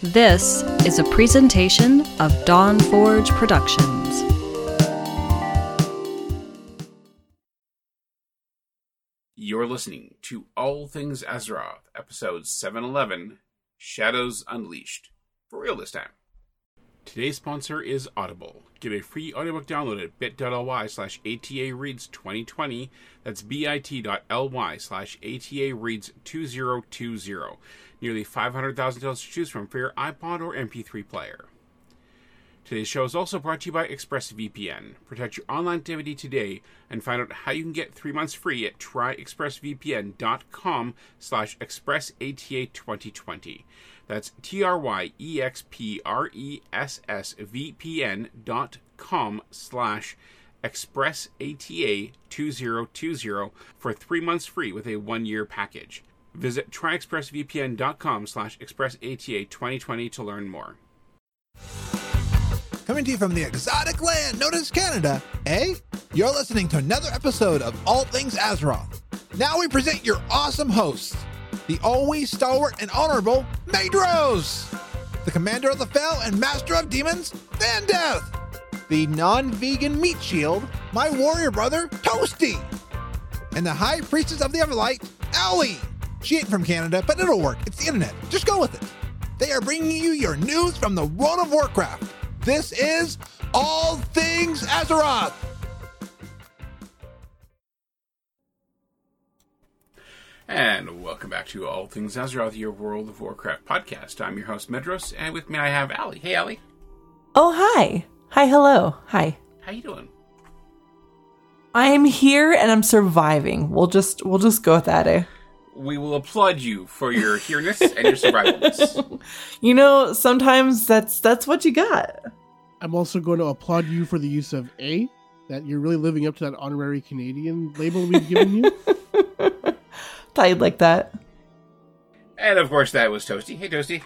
This is a presentation of Dawn Forge Productions. You're listening to All Things Azeroth, episode 711 Shadows Unleashed, for real this time. Today's sponsor is Audible. Get a free audiobook download at bit.ly slash ATA Reads 2020. That's bit.ly slash ATA Reads 2020. Nearly 500,000 titles to choose from for your iPod or MP3 player. Today's show is also brought to you by ExpressVPN. Protect your online activity today and find out how you can get three months free at tryexpressvpn.com slash expressata2020. That's T-R-Y-E-X-P-R-E-S-S-V-P-N dot com slash expressata2020 for three months free with a one-year package. Visit tryexpressvpn.com slash expressata2020 to learn more. Coming to you from the exotic land known as Canada, eh? You're listening to another episode of All Things Azeroth. Now we present your awesome hosts, the always stalwart and honorable Medros, the commander of the Fell and master of demons, Vandeth, the non-vegan meat shield, my warrior brother, Toasty, and the high priestess of the Everlight, Ellie. She ain't from Canada, but it'll work. It's the internet. Just go with it. They are bringing you your news from the World of Warcraft. This is All Things Azeroth. And welcome back to All Things Azeroth, your World of Warcraft podcast. I'm your host, Medros, and with me I have Allie. Hey, Allie. Oh, hi. Hi, hello. Hi. How you doing? I am here and I'm surviving. We'll just we'll just go with that, eh? We will applaud you for your here-ness and your survivalness. You know, sometimes that's that's what you got. I'm also going to applaud you for the use of A, that you're really living up to that honorary Canadian label we've given you. Thought you'd like that. And of course, that was Toasty. Hey, Toasty.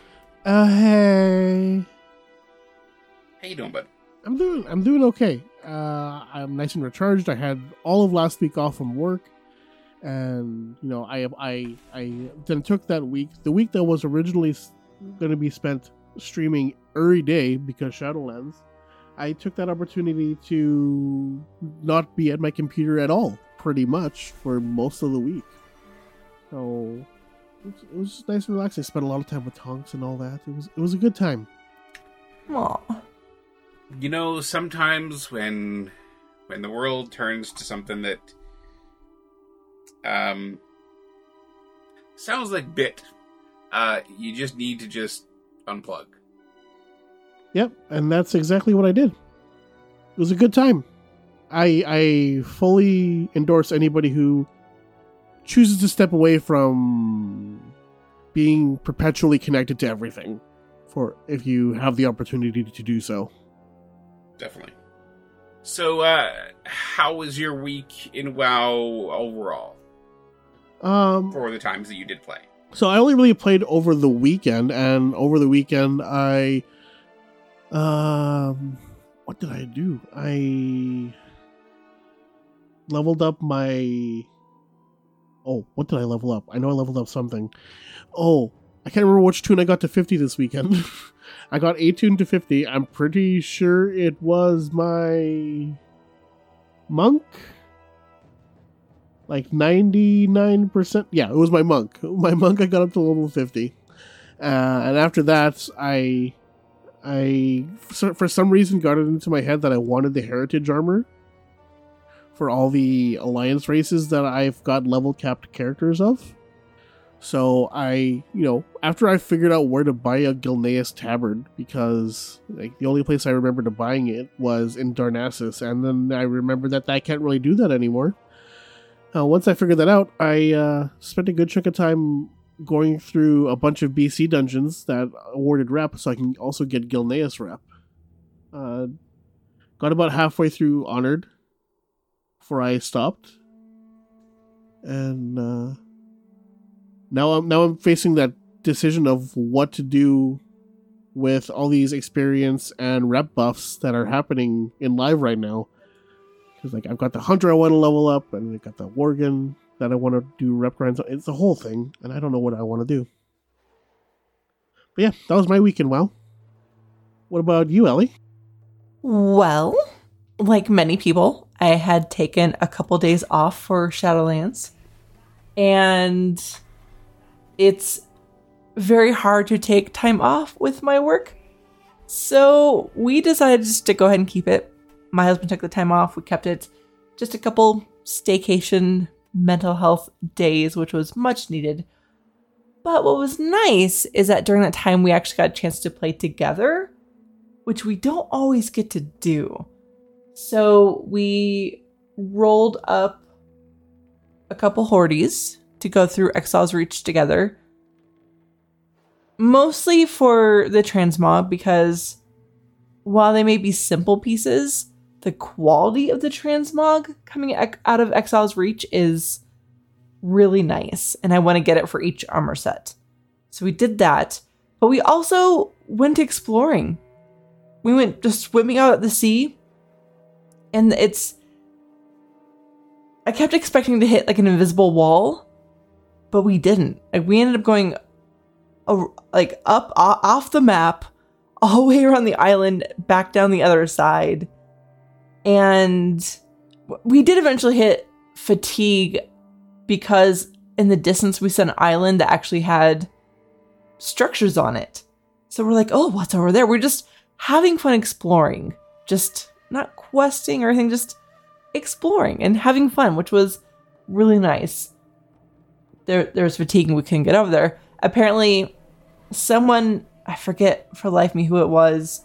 Uh, hey. How you doing, bud? I'm doing I'm doing okay. Uh, I'm nice and recharged. I had all of last week off from work, and you know I I I then took that week, the week that was originally going to be spent streaming every day because Shadowlands. I took that opportunity to not be at my computer at all, pretty much for most of the week. So it was, it was just nice and relaxing. I spent a lot of time with Tonks and all that. It was it was a good time. Aw. You know, sometimes when when the world turns to something that um sounds like bit, uh, you just need to just unplug. Yep, and that's exactly what I did. It was a good time. I I fully endorse anybody who chooses to step away from being perpetually connected to everything for if you have the opportunity to do so. Definitely. So, uh, how was your week in WoW overall Um for the times that you did play? So I only really played over the weekend, and over the weekend I, um, what did I do? I leveled up my. Oh, what did I level up? I know I leveled up something. Oh, I can't remember which tune I got to fifty this weekend. I got a tune to fifty. I'm pretty sure it was my monk like 99% yeah it was my monk my monk i got up to level 50 uh, and after that i i for some reason got it into my head that i wanted the heritage armor for all the alliance races that i've got level capped characters of so i you know after i figured out where to buy a gilneas tabard because like the only place i remembered buying it was in darnassus and then i remembered that i can't really do that anymore uh, once I figured that out, I uh, spent a good chunk of time going through a bunch of BC dungeons that awarded rep, so I can also get Gilneas rep. Uh, got about halfway through Honored before I stopped, and uh, now I'm now I'm facing that decision of what to do with all these experience and rep buffs that are happening in live right now. Because like I've got the hunter I want to level up, and I got the worgen that I want to do rep grinds. on. It's the whole thing, and I don't know what I want to do. But yeah, that was my weekend. Well, what about you, Ellie? Well, like many people, I had taken a couple days off for Shadowlands. And it's very hard to take time off with my work. So we decided just to go ahead and keep it. My husband took the time off. We kept it just a couple staycation mental health days, which was much needed. But what was nice is that during that time, we actually got a chance to play together, which we don't always get to do. So we rolled up a couple hordes to go through Exile's Reach together. Mostly for the transmog, because while they may be simple pieces, the quality of the transmog coming out of Exile's Reach is really nice, and I want to get it for each armor set. So we did that, but we also went exploring. We went just swimming out at the sea, and it's. I kept expecting to hit like an invisible wall, but we didn't. Like we ended up going, uh, like up off the map, all the way around the island, back down the other side, and we did eventually hit fatigue because in the distance we saw an island that actually had structures on it. So we're like, oh, what's over there? We're just having fun exploring, just not questing or anything, just exploring and having fun, which was really nice. There, there was fatigue and we couldn't get over there. Apparently, someone I forget for life me who it was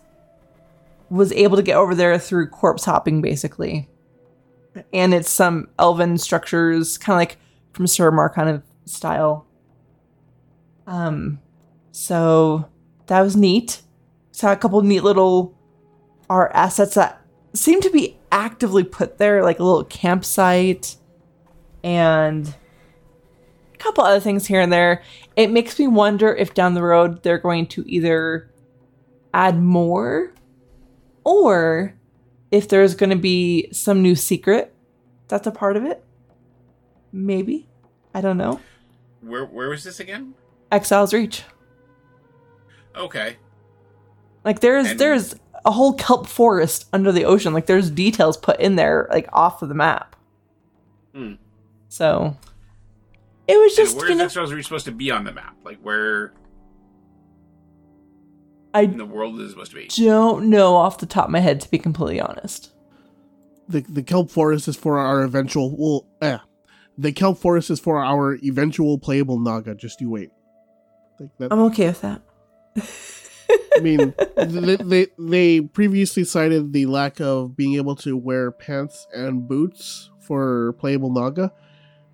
was able to get over there through corpse hopping, basically. And it's some elven structures, kind of like from Suramar kind of style. Um, so that was neat. Saw a couple neat little art assets that seem to be actively put there, like a little campsite and a couple other things here and there. It makes me wonder if down the road they're going to either add more or if there's going to be some new secret that's a part of it. Maybe. I don't know. Where where was this again? Exile's Reach. Okay. Like there's and... there's a whole kelp forest under the ocean. Like there's details put in there like off of the map. Hmm. So it was just where you know, Exile's Reach supposed to be on the map? Like where I in the world is supposed to be? Don't know off the top of my head to be completely honest. The the kelp forest is for our eventual well eh, the kelp forest is for our eventual playable Naga. Just you wait. Like that. I'm okay with that. I mean, they, they, they previously cited the lack of being able to wear pants and boots for playable Naga,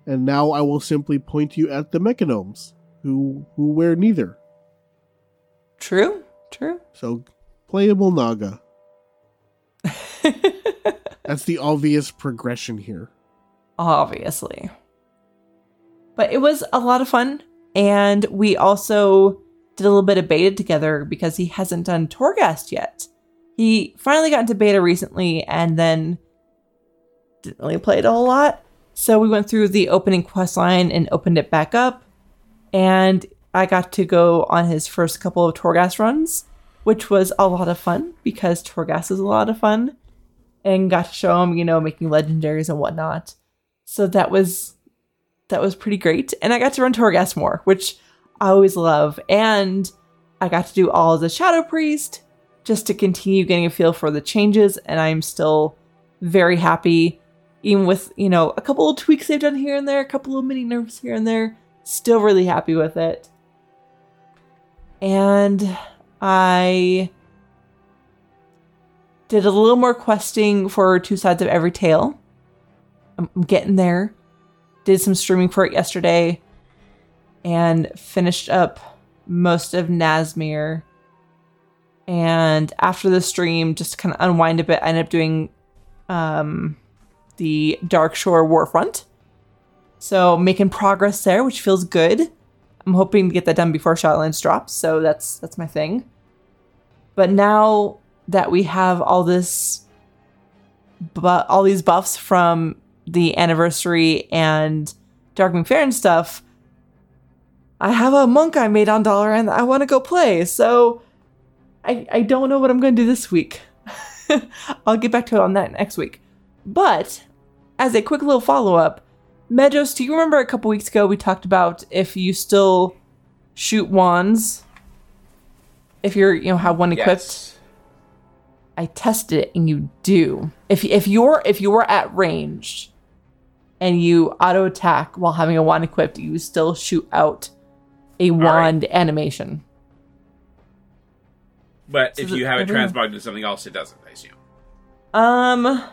and now I will simply point you at the Mechagnomes who who wear neither. True. True. So, playable Naga. That's the obvious progression here obviously. But it was a lot of fun. And we also did a little bit of beta together because he hasn't done Torghast yet. He finally got into beta recently and then didn't really play it a whole lot. So we went through the opening quest line and opened it back up. And I got to go on his first couple of Torghast runs, which was a lot of fun because Torghast is a lot of fun. And got to show him, you know, making legendaries and whatnot. So that was that was pretty great. And I got to run Torghast more, which I always love. And I got to do all as a Shadow Priest just to continue getting a feel for the changes. And I'm still very happy, even with, you know, a couple of tweaks they've done here and there, a couple of mini nerfs here and there. Still really happy with it. And I did a little more questing for Two Sides of Every Tale I'm getting there. Did some streaming for it yesterday and finished up most of Nazmir. And after the stream, just kind of unwind a bit, I ended up doing um, the Darkshore Warfront. So making progress there, which feels good. I'm hoping to get that done before Shadowlands drops, so that's that's my thing. But now that we have all this, but all these buffs from the anniversary and Dark and stuff, I have a monk I made on Dollar and I want to go play. So I I don't know what I'm going to do this week. I'll get back to it on that next week. But as a quick little follow up, Medros, do you remember a couple weeks ago we talked about if you still shoot wands, if you're you know have one equipped? Yes. I tested it and you do. If if you're if you're at range and you auto attack while having a wand equipped, you still shoot out a right. wand animation. But So if the- you have it I don't know. transmogged into something else, it doesn't, I assume. Um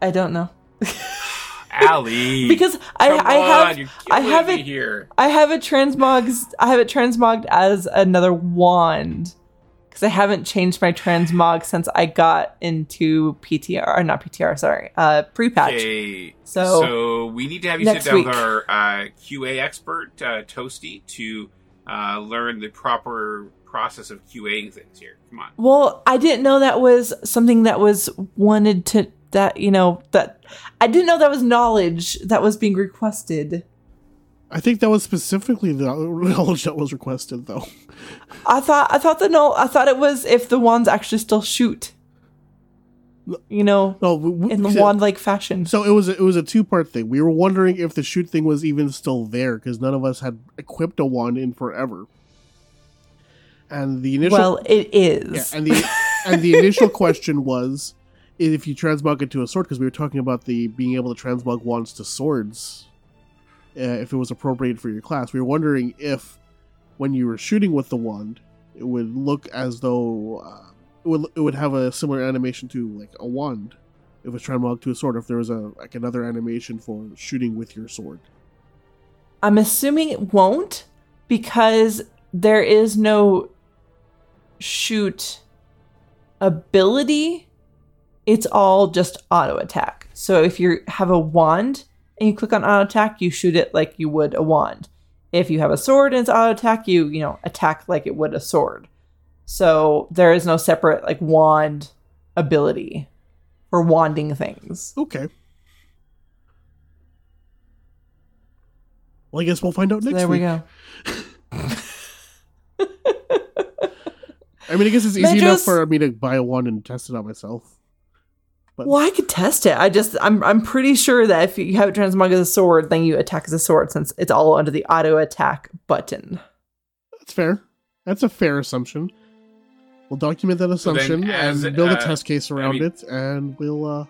I don't know. Allie. Because I come I have on, you're I have it here. I have it transmogged I have it transmogged as another wand. Because I haven't changed my transmog since I got into PTR or not PTR, sorry. Uh pre-patch. Okay, So- so we need to have you sit down week. with our uh, QA expert, uh, Toasty, to uh, learn the proper process of QAing things here. Come on. Well, I didn't know that was something that was wanted to that you know that I didn't know that was knowledge that was being requested. I think that was specifically the knowledge that was requested, though. I thought I thought the no I thought it was if the wands actually still shoot. You know, No, w- w- in the wand like fashion. So it was a, it was a two part thing. We were wondering if the shoot thing was even still there because none of us had equipped a wand in forever. And the initial Well, it yeah, and the and the initial question was if you transmog it to a sword because we were talking about the being able to transmog wands to swords if it was appropriate for your class. We were wondering if when you were shooting with the wand, it would look as though uh, it would it would have a similar animation to like a wand if it's transmogged to walk to a sword. If there was a like another animation for shooting with your sword. I'm assuming it won't because there is no shoot ability. It's all just auto attack. So if you have a wand and you click on auto attack, you shoot it like you would a wand. If you have a sword and it's auto attack, you you know attack like it would a sword. So there is no separate like wand ability for wanding things. Okay. Well, I guess we'll find out So next there week. we go. I mean, I guess it's easy enough for me to buy a wand and test it out myself. But Well, I could test it. I just I'm I'm pretty sure that if you have it transmog as a sword, then you attack as a sword since it's all under the auto attack button. that's fair. That's a fair assumption. We'll document that So assumption as, and build a uh, test case around mean- it, and we'll uh,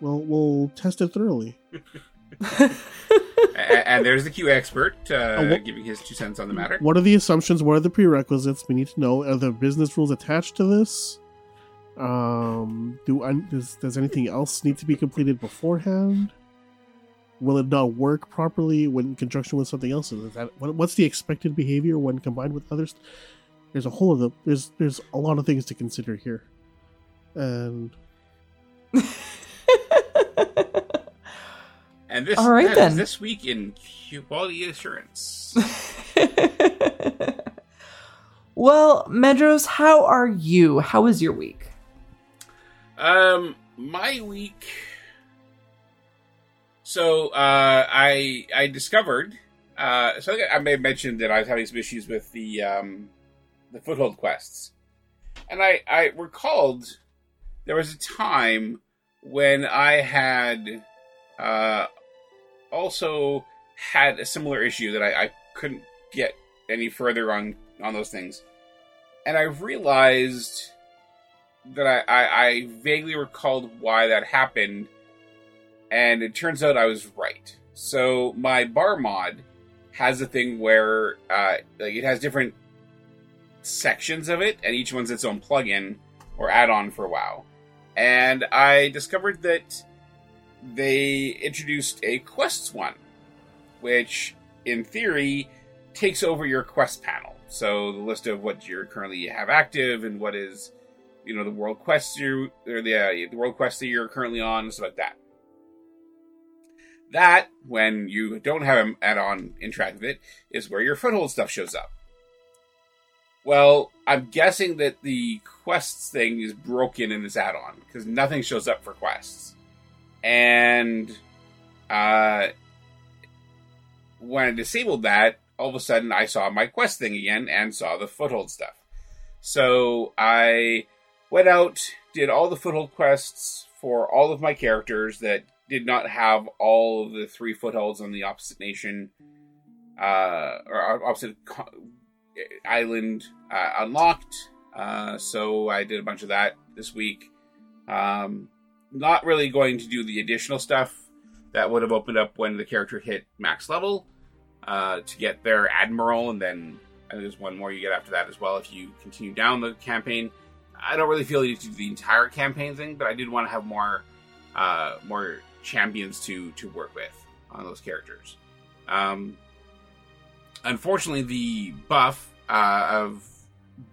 we'll we'll test it thoroughly. And there's the QA expert uh, what- giving his two cents on the matter. What are the assumptions? What are the prerequisites we need to know? Are there business rules attached to this? Um, do I, does does anything else need to be completed beforehand? Will it not work properly when in conjunction with something else? Is that what, what's the expected behavior when combined with others? There's a whole of the there's there's a lot of things to consider here, and And this, All right, that is then. this week in quality assurance. well, Medros, how are you? How was your week? Um, my week. So, uh, I I discovered. Uh, so I I may have mentioned that I was having some issues with the um, the foothold quests, and I I recalled there was a time when I had uh, also had a similar issue that I, I couldn't get any further on on those things, and I realized that I, I, I vaguely recalled why that happened, and it turns out I was right. So my bar mod has a thing where uh, like it has different sections of it, and each one's its own plugin or add-on for WoW. And I discovered that they introduced a quests one, which in theory takes over your quest panel. So the list of what you're currently have active and what is you know the world quests you or the uh, the world quests that you're currently on stuff like that. That when you don't have an add-on interact with it is where your foothold stuff shows up. Well, I'm guessing that the quests thing is broken in this add-on because nothing shows up for quests, and uh, when I disabled that, all of a sudden I saw my quest thing again and saw the foothold stuff. So I went out, did all the foothold quests for all of my characters that did not have all of the three footholds on the opposite nation uh, or opposite island uh, unlocked. Uh, so I did a bunch of that this week. Um, not really going to do the additional stuff that would have opened up when the character hit max level uh, to get their admiral, and then I think there's one more you get after that as well if you continue down the campaign. I don't really feel you need to do the entire campaign thing, but I did want to have more uh, more champions to to work with on those characters. Um, unfortunately, the buff uh, of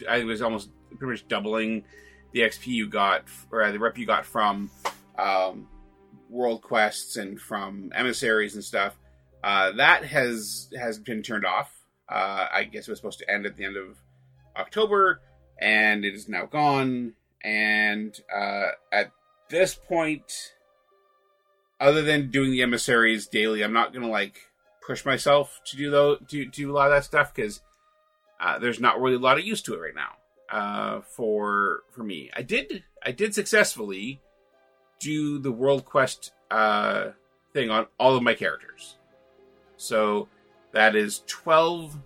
I was almost pretty much doubling the XP you got or the rep you got from um, world quests and from emissaries and stuff. Uh, that has has been turned off. Uh, I guess it was supposed to end at the end of October, and it is now gone. And uh, at this point, other than doing the emissaries daily, I'm not gonna like push myself to do those to do a lot of that stuff because uh, there's not really a lot of use to it right now. Uh, for for me, I did I did successfully do the world quest uh, thing on all of my characters. So that is 12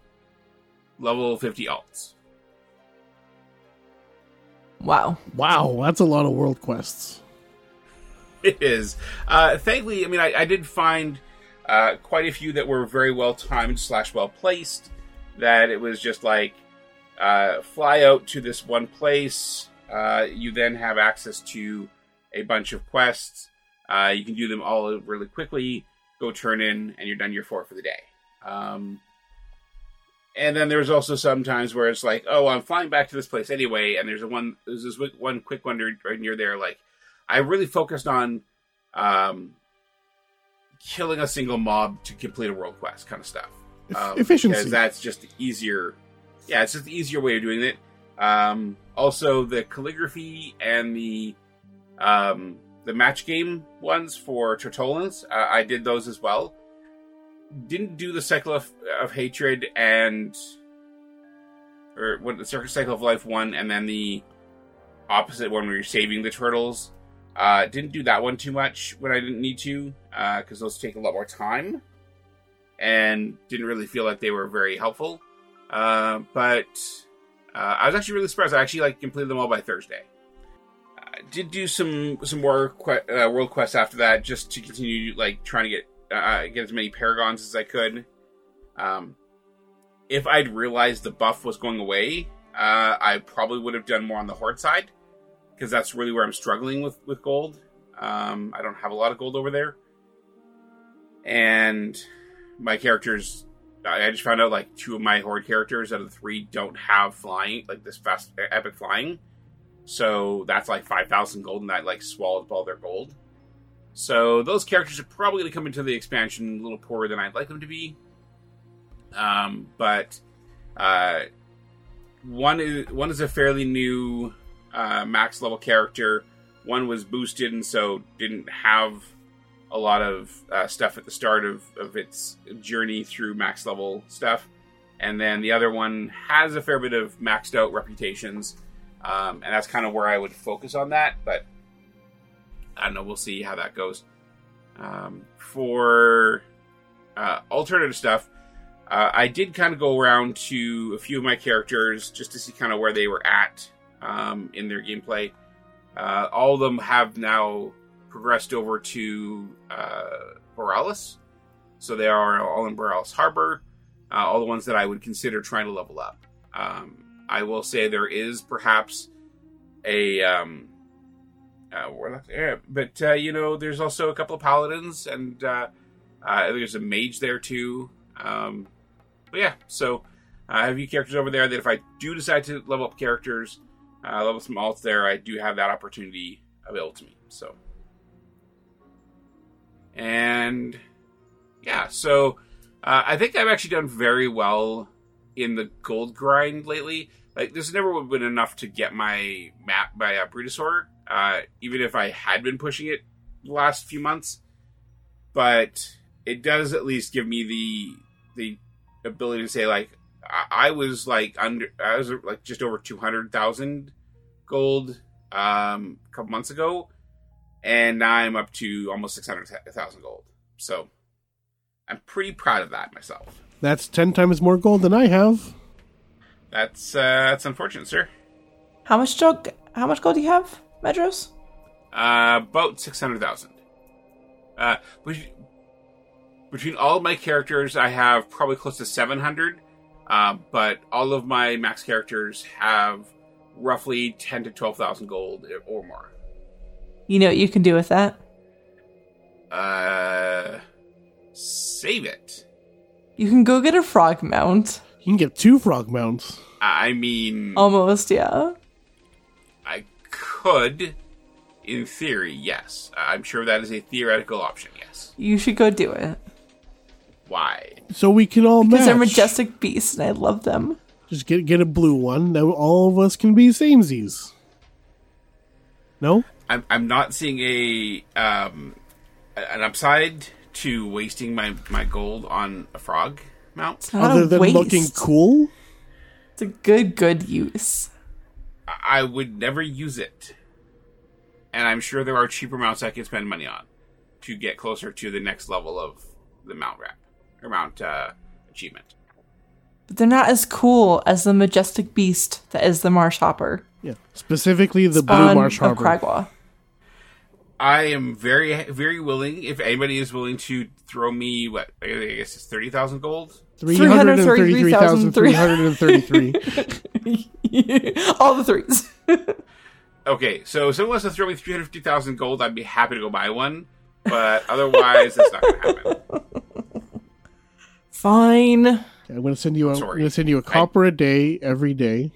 level 50 alts. Wow. Wow, that's a lot of world quests. It is. Uh, thankfully, I mean, I, I did find uh, quite a few that were very well timed slash well placed. That it was just like uh, fly out to this one place. Uh, you then have access to a bunch of quests. Uh, you can do them all really quickly. Go turn in, and you're done your four for the day. Um, and then there's also some times where it's like, oh, I'm flying back to this place anyway, and there's a one, there's this one quick one right near there. Like, I really focused on um, killing a single mob to complete a world quest, kind of stuff. Um, Efficiency. because that's just the easier. Yeah, it's just the easier way of doing it. Um, also, the calligraphy and the um, the match game ones for Tortolans, uh, I did those as well. Didn't do the cycle of, of hatred and or what the cycle of life one, and then the opposite one where you're saving the turtles. Uh, didn't do that one too much when I didn't need to, because those take a lot more time, and didn't really feel like they were very helpful. Uh, but uh, I was actually really surprised. I actually like completed them all by Thursday. I did do some some more que- uh, world quests after that, just to continue like trying to get uh, get as many paragons as I could. Um, if I'd realized the buff was going away, uh, I probably would have done more on the horde side because that's really where I'm struggling with with gold. Um, I don't have a lot of gold over there, and my characters. I just found out like two of my horde characters out of the three don't have flying, like this fast epic flying. So that's like five thousand gold, and that like swallowed all their gold. So those characters are probably going to come into the expansion a little poorer than I'd like them to be. Um, but uh, one is one is a fairly new uh, max level character. One was boosted and so didn't have a lot of uh, stuff at the start of, of its journey through max level stuff. And then the other one has a fair bit of maxed out reputations. Um, and that's kind of where I would focus on that. But I don't know. We'll see how that goes. Um, for uh, alternative stuff, uh, I did kind of go around to a few of my characters just to see kind of where they were at um, in their gameplay. Uh, all of them have now progressed over to uh, Boralus, so they are all in Boralus Harbor. Uh, all the ones that I would consider trying to level up. Um, I will say there is perhaps a um, uh, there, but uh, you know, there's also a couple of paladins, and uh, uh, there's a mage there too. Um, but yeah, so I have a few characters over there that if I do decide to level up characters, uh, level some alts there, I do have that opportunity available to me. So, and yeah, so uh, I think I've actually done very well in the gold grind lately. Like, this never would been enough to get my map by uh, Brutosaur, uh, even if I had been pushing it the last few months. But it does at least give me the the ability to say like I, I was like under I was like just over two hundred thousand gold um, a couple months ago, and now I'm up to almost six hundred thousand gold. So I'm pretty proud of that myself. That's ten times more gold than I have. That's uh, that's unfortunate, sir. How much gold? How much gold do you have, Medros? Uh, about six hundred thousand. Uh, between, between all of my characters, I have probably close to seven hundred. Uh, but all of my max characters have roughly ten to twelve thousand gold or more. You know what you can do with that? Uh, save it. You can go get a frog mount. You can get two frog mounts. I mean, Almost, yeah. I could, in theory, yes. I'm sure that is a theoretical option. Yes. You should go do it. Why? So we can all Because match. they're majestic beasts and I love them. Just get get a blue one. Now all of us can be samesies. No? I'm I'm not seeing a um an upside to wasting my my gold on a frog mount. It's not Other a than waste. looking cool? It's a good, good use. I would never use it, and I'm sure there are cheaper mounts I can spend money on to get closer to the next level of the mount wrap or mount uh, achievement. But they're not as cool as the majestic beast that is the Marsh Hopper. Yeah. Specifically the blue Spawn marsh of harbor. Krag'wa. I am very very willing if anybody is willing to throw me what I guess it's thirty thousand gold. 333,333. All the threes. Okay, so if someone wants to throw me 350,000 gold, I'd be happy to go buy one. But otherwise, that's not going to happen. Fine. I'm going to send you a, I'm Sorry. going to send you a copper a day every day.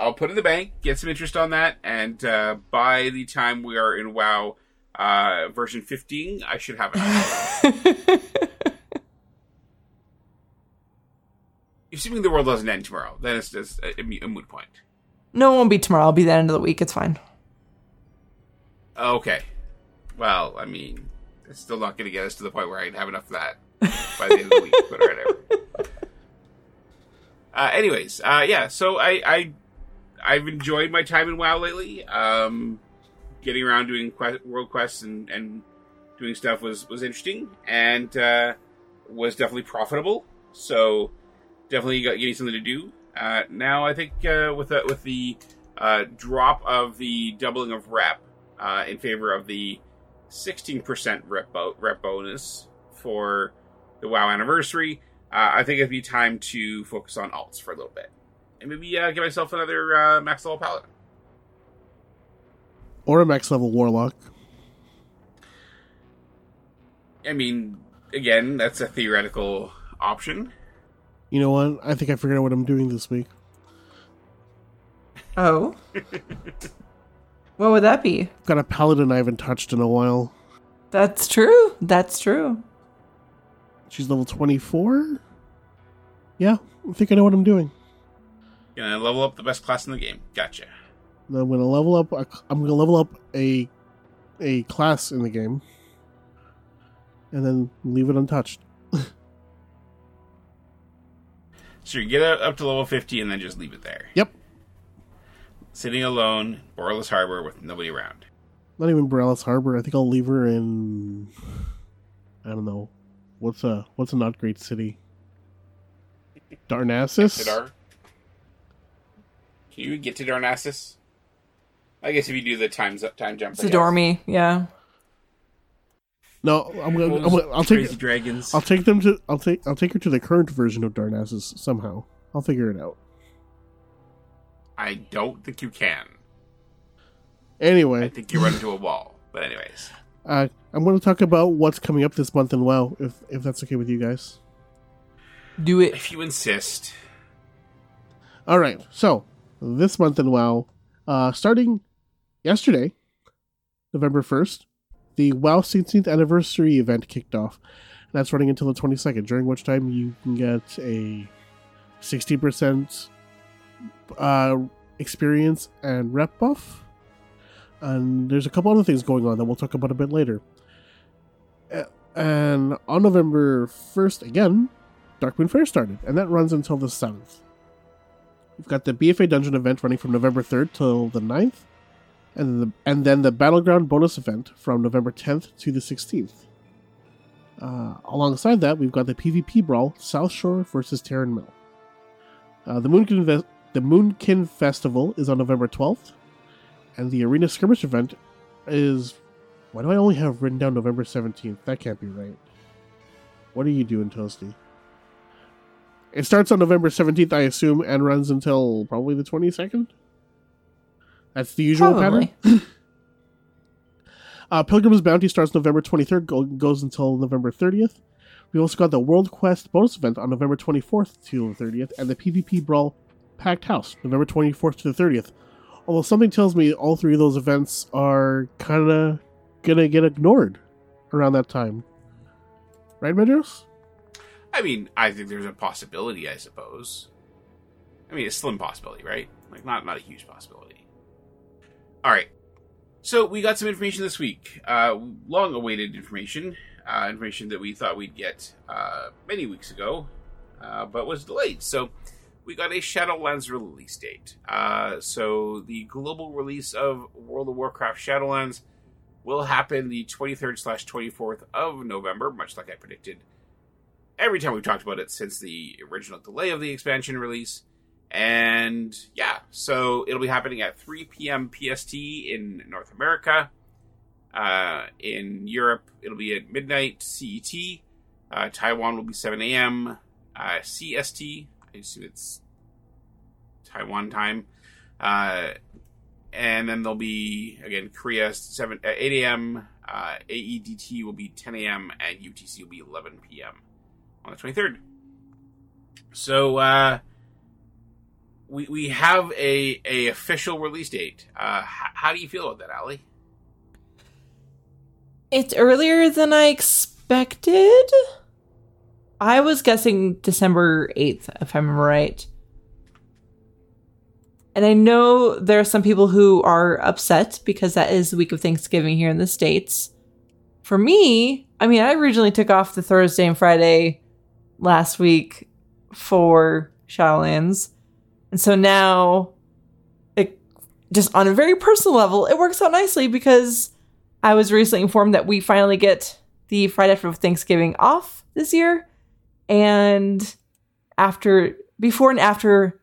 I'll put in the bank, get some interest on that, and uh, by the time we are in WoW uh, version 15, I should have it. Assuming the world doesn't end tomorrow, then it's just a, a moot point. No, it won't be tomorrow. I'll be the end of the week. It's fine. Okay. Well, I mean, it's still not going to get us to the point where I have enough of that by the end of the week, but whatever. Uh, anyways, uh, yeah, so I, I, I've enjoyed my time in WoW lately. Um, getting around doing que- world quests and, and doing stuff was, was interesting and uh, was definitely profitable. So definitely got getting something to do. Uh, now I think uh, with the, with the uh, drop of the doubling of rep uh, in favor of the 16% rep, bo- rep bonus for the WoW anniversary, uh, I think it'd be time to focus on alts for a little bit. And maybe uh, give myself another uh, max level paladin. Or a max level warlock. I mean, again, that's a theoretical option. You know what? I think I figured out what I'm doing this week. Oh. what would that be? Got a paladin I haven't touched in a while. That's true. That's true. She's level 24? Yeah, I think I know what I'm doing. Gonna level up the best class in the game. Gotcha. And I'm going to level up. A, I'm going to level up a a class in the game, and then leave it untouched. So you get up to level 50 and then just leave it there. Yep. Sitting alone, Boralus Harbor with nobody around. Not even Boralus Harbor. I think I'll leave her in. I don't know. What's a what's a not great city? Darnassus. Sidar? Can you get to Darnassus? I guess if you do the time, time jump. I guess. Zidormi, yeah. No, I'm gonna. I'm Those gonna I'll take. crazy dragons. I'll take them to. I'll take. I'll take her to the current version of Darnassus somehow. I'll figure it out. I don't think you can. Anyway, I think you run into a wall. But anyways, uh, I'm going to talk about what's coming up this month in WoW, if if that's okay with you guys. Do it. if you insist, All right. So this month in WoW, uh, starting yesterday, November first, the WoW 16th anniversary event kicked off. And that's running until the 22nd, during which time you can get a 60% uh, experience and rep buff. And there's a couple other things going on that we'll talk about a bit later. And on November 1st, again, Darkmoon Faire started, and that runs until the 7th. We've got the BFA Dungeon event running from November 3rd till the 9th, and then the, and then the Battleground bonus event from November 10th to the 16th. Uh, alongside that, we've got the PvP Brawl Southshore versus Tarren Mill. Uh, the Moonkin, Ve- the Moonkin Festival is on November 12th, and the Arena Skirmish event is. Why do I only have written down November 17th? That can't be right. What are you doing, Toasty? It starts on November 17th, I assume, and runs until probably the 22nd? That's the usual Probably. pattern? Uh, Pilgrim's Bounty starts November 23rd, go- goes until November 30th. We also got the World Quest bonus event on November 24th to the 30th, and the PvP Brawl Packed House, November 24th to the 30th. Although something tells me all three of those events are kind of gonna get ignored around that time. Right, Medros? I mean, I think there's a possibility. I suppose. I mean, a slim possibility, right? Like not not a huge possibility. All right. So we got some information this week. Uh, long awaited information. Uh, information that we thought we'd get uh, many weeks ago, uh, but was delayed. So we got a Shadowlands release date. Uh, so the global release of World of Warcraft Shadowlands will happen the 23rd slash 24th of November, much like I predicted every time we've talked about it since the original delay of the expansion release. And yeah, so it'll be happening at 3 p.m. PST in North America. Uh, in Europe, it'll be at midnight CET. Uh, Taiwan will be 7 a.m. Uh, CST. I assume it's Taiwan time. Uh, and then there'll be again Korea 7 uh, 8 a.m. Uh, AEDT will be 10 a.m. and UTC will be 11 p.m. on the 23rd. So uh, we we have a a official release date. Uh, h- how do you feel about that, Ali? It's earlier than I expected. I was guessing December 8th, if I'm right. And I know there are some people who are upset because that is the week of Thanksgiving here in the States. For me, I mean, I originally took off the Thursday and Friday last week for Shadowlands. And so now, it, just on a very personal level, it works out nicely because I was recently informed that we finally get the Friday after Thanksgiving off this year. And after, before and after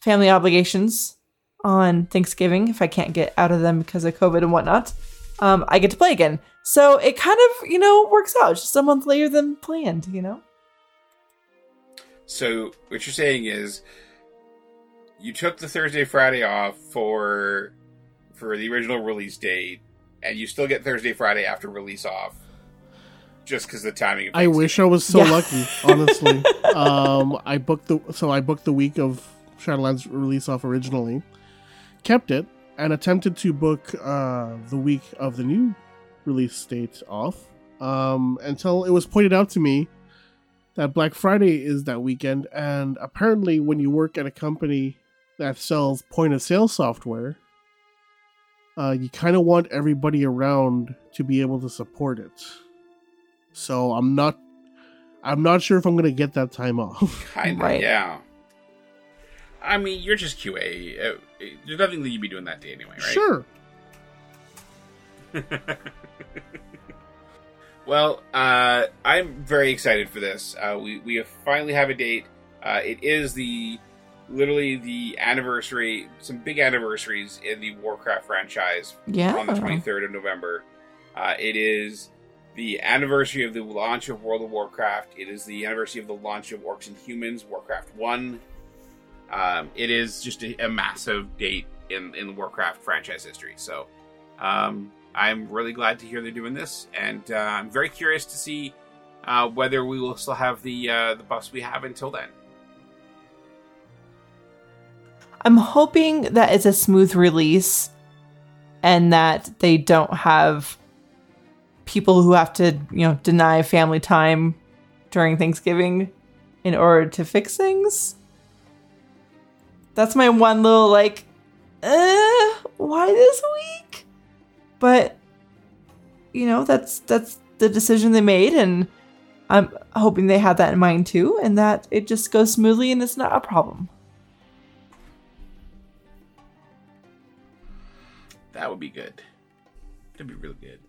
family obligations on Thanksgiving, if I can't get out of them because of COVID and whatnot, um, I get to play again. So it kind of, you know, works out just a month later than planned, you know? So what you're saying is you took the Thursday Friday off for for the original release date, and you still get Thursday Friday after release off, just because the timing. Of I wish I was so Yeah. lucky, honestly. um, I booked the so I booked the week of Shadowlands release off originally, kept it, and attempted to book uh, the week of the new release date off. Um, until it was pointed out to me that Black Friday is that weekend, and apparently, when you work at a company that sells point of sale software, uh, you kind of want everybody around to be able to support it. So I'm not, I'm not sure if I'm gonna get that time off. Kind of, Right. yeah. I mean, you're just QA. Uh, there's nothing that you'd be doing that day anyway, right? Sure. Well, uh, I'm very excited for this. Uh, we we finally have a date. Uh, it is the literally the anniversary, some big anniversaries in the Warcraft franchise Yeah. on the 23rd of November. Uh, it is the anniversary of the launch of World of Warcraft. It is the anniversary of the launch of Orcs and Humans, Warcraft One. Um, it is just a, a massive date in in the Warcraft franchise history. So, um, I'm really glad to hear they're doing this, and uh, I'm very curious to see uh, whether we will still have the uh, the buffs we have until then. I'm hoping that it's a smooth release and that they don't have people who have to, you know, deny family time during Thanksgiving in order to fix things. That's my one little like, uh, why this week? But you know, that's that's the decision they made and I'm hoping they have that in mind too, and that it just goes smoothly and it's not a problem. That would be good. That'd be really good.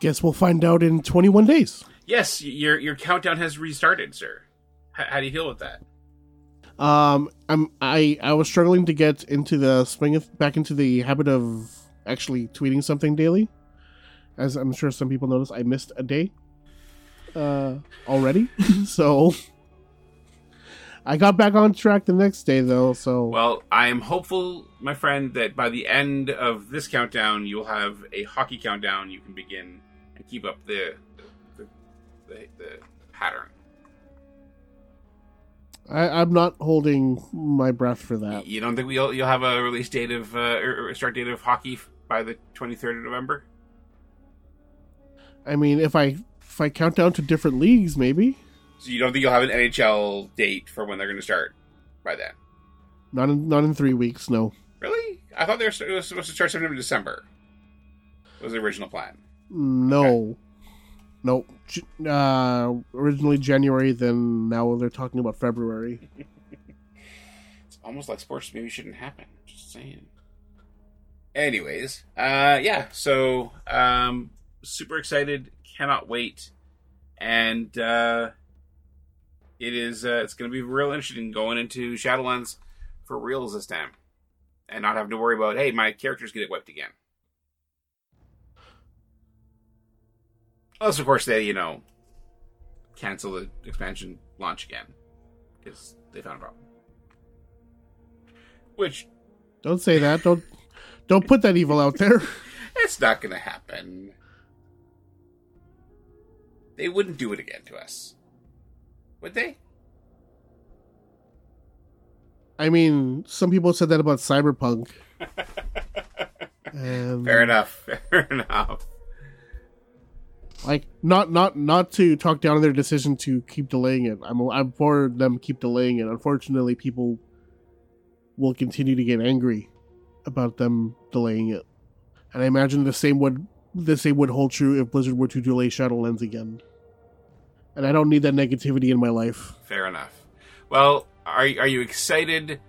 Guess we'll find out in 21 days. Yes, your your countdown has restarted, sir. H- how do you feel with that? Um, I'm I I was struggling to get into the swing of back into the habit of actually tweeting something daily, as I'm sure some people notice, I missed a day, uh, already. so I got back on track the next day though. So Well, I am hopeful, my friend, that by the end of this countdown, you'll have a hockey countdown. You can begin and keep up the the, the, the pattern. I, I'm not holding my breath for that. You don't think we'll you'll have a release date of uh, or or start date of hockey f- by the 23rd of November? I mean, if I if I count down to different leagues, maybe So you don't think you'll have an NHL date for when they're going to start by then? not in not in three weeks. No, Really? I thought they were st- it was supposed to start September December. Was the original plan? no, no. J- Uh, originally January, then now they're talking about February. It's almost like sports maybe shouldn't happen. Just saying. Anyways, uh, yeah. So, um, super excited. Cannot wait. And uh, it is. Uh, it's going to be real interesting going into Shadowlands for reals this time, and not having to worry about hey, my character's get wiped again. Unless, of course, they you know cancel the expansion launch again because they found a problem. Which Don't say that. Don't don't put that evil out there. it's not going to happen. They wouldn't do it again to us, would they? I mean, some people said that about Cyberpunk. and um, Fair enough. Fair enough. like not not not to talk down on their decision to keep delaying it. I'm I'm for them keep delaying it. Unfortunately, people will continue to get angry about them delaying it, and I imagine the same would the same would hold true if Blizzard were to delay Shadowlands again. And I don't need that negativity in my life. Fair enough. Well, are are you excited?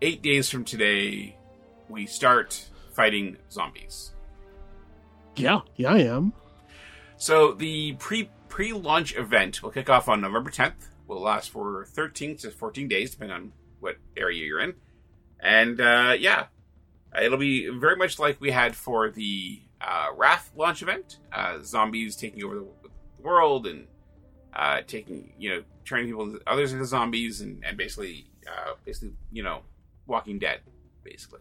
Eight days from today, we start fighting zombies. Yeah, yeah, I am. So the pre pre launch event will kick off on November 10th. Will last for 13 to 14 days, depending on what area you're in. And uh, yeah, it'll be very much like we had for the uh, Wrath launch event. Uh, zombies taking over the world and uh, taking you know turning people others into zombies and, and basically uh, basically you know Walking Dead basically.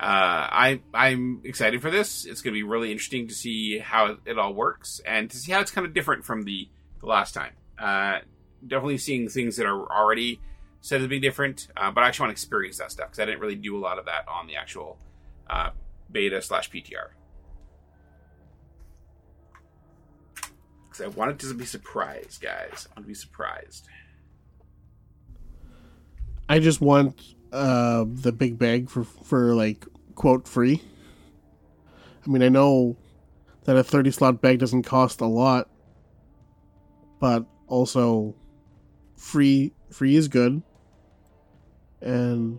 Uh, I I'm excited for this. It's going to be really interesting to see how it all works and to see how it's kind of different from the, the last time. Uh, definitely seeing things that are already said to be different, uh, but I actually want to experience that stuff because I didn't really do a lot of that on the actual uh, beta slash PTR. Because I wanted to be surprised, guys. I want to be surprised. I just want uh, the big bag for for like quote free. I mean, I know that a thirty slot bag doesn't cost a lot, but also free free is good. And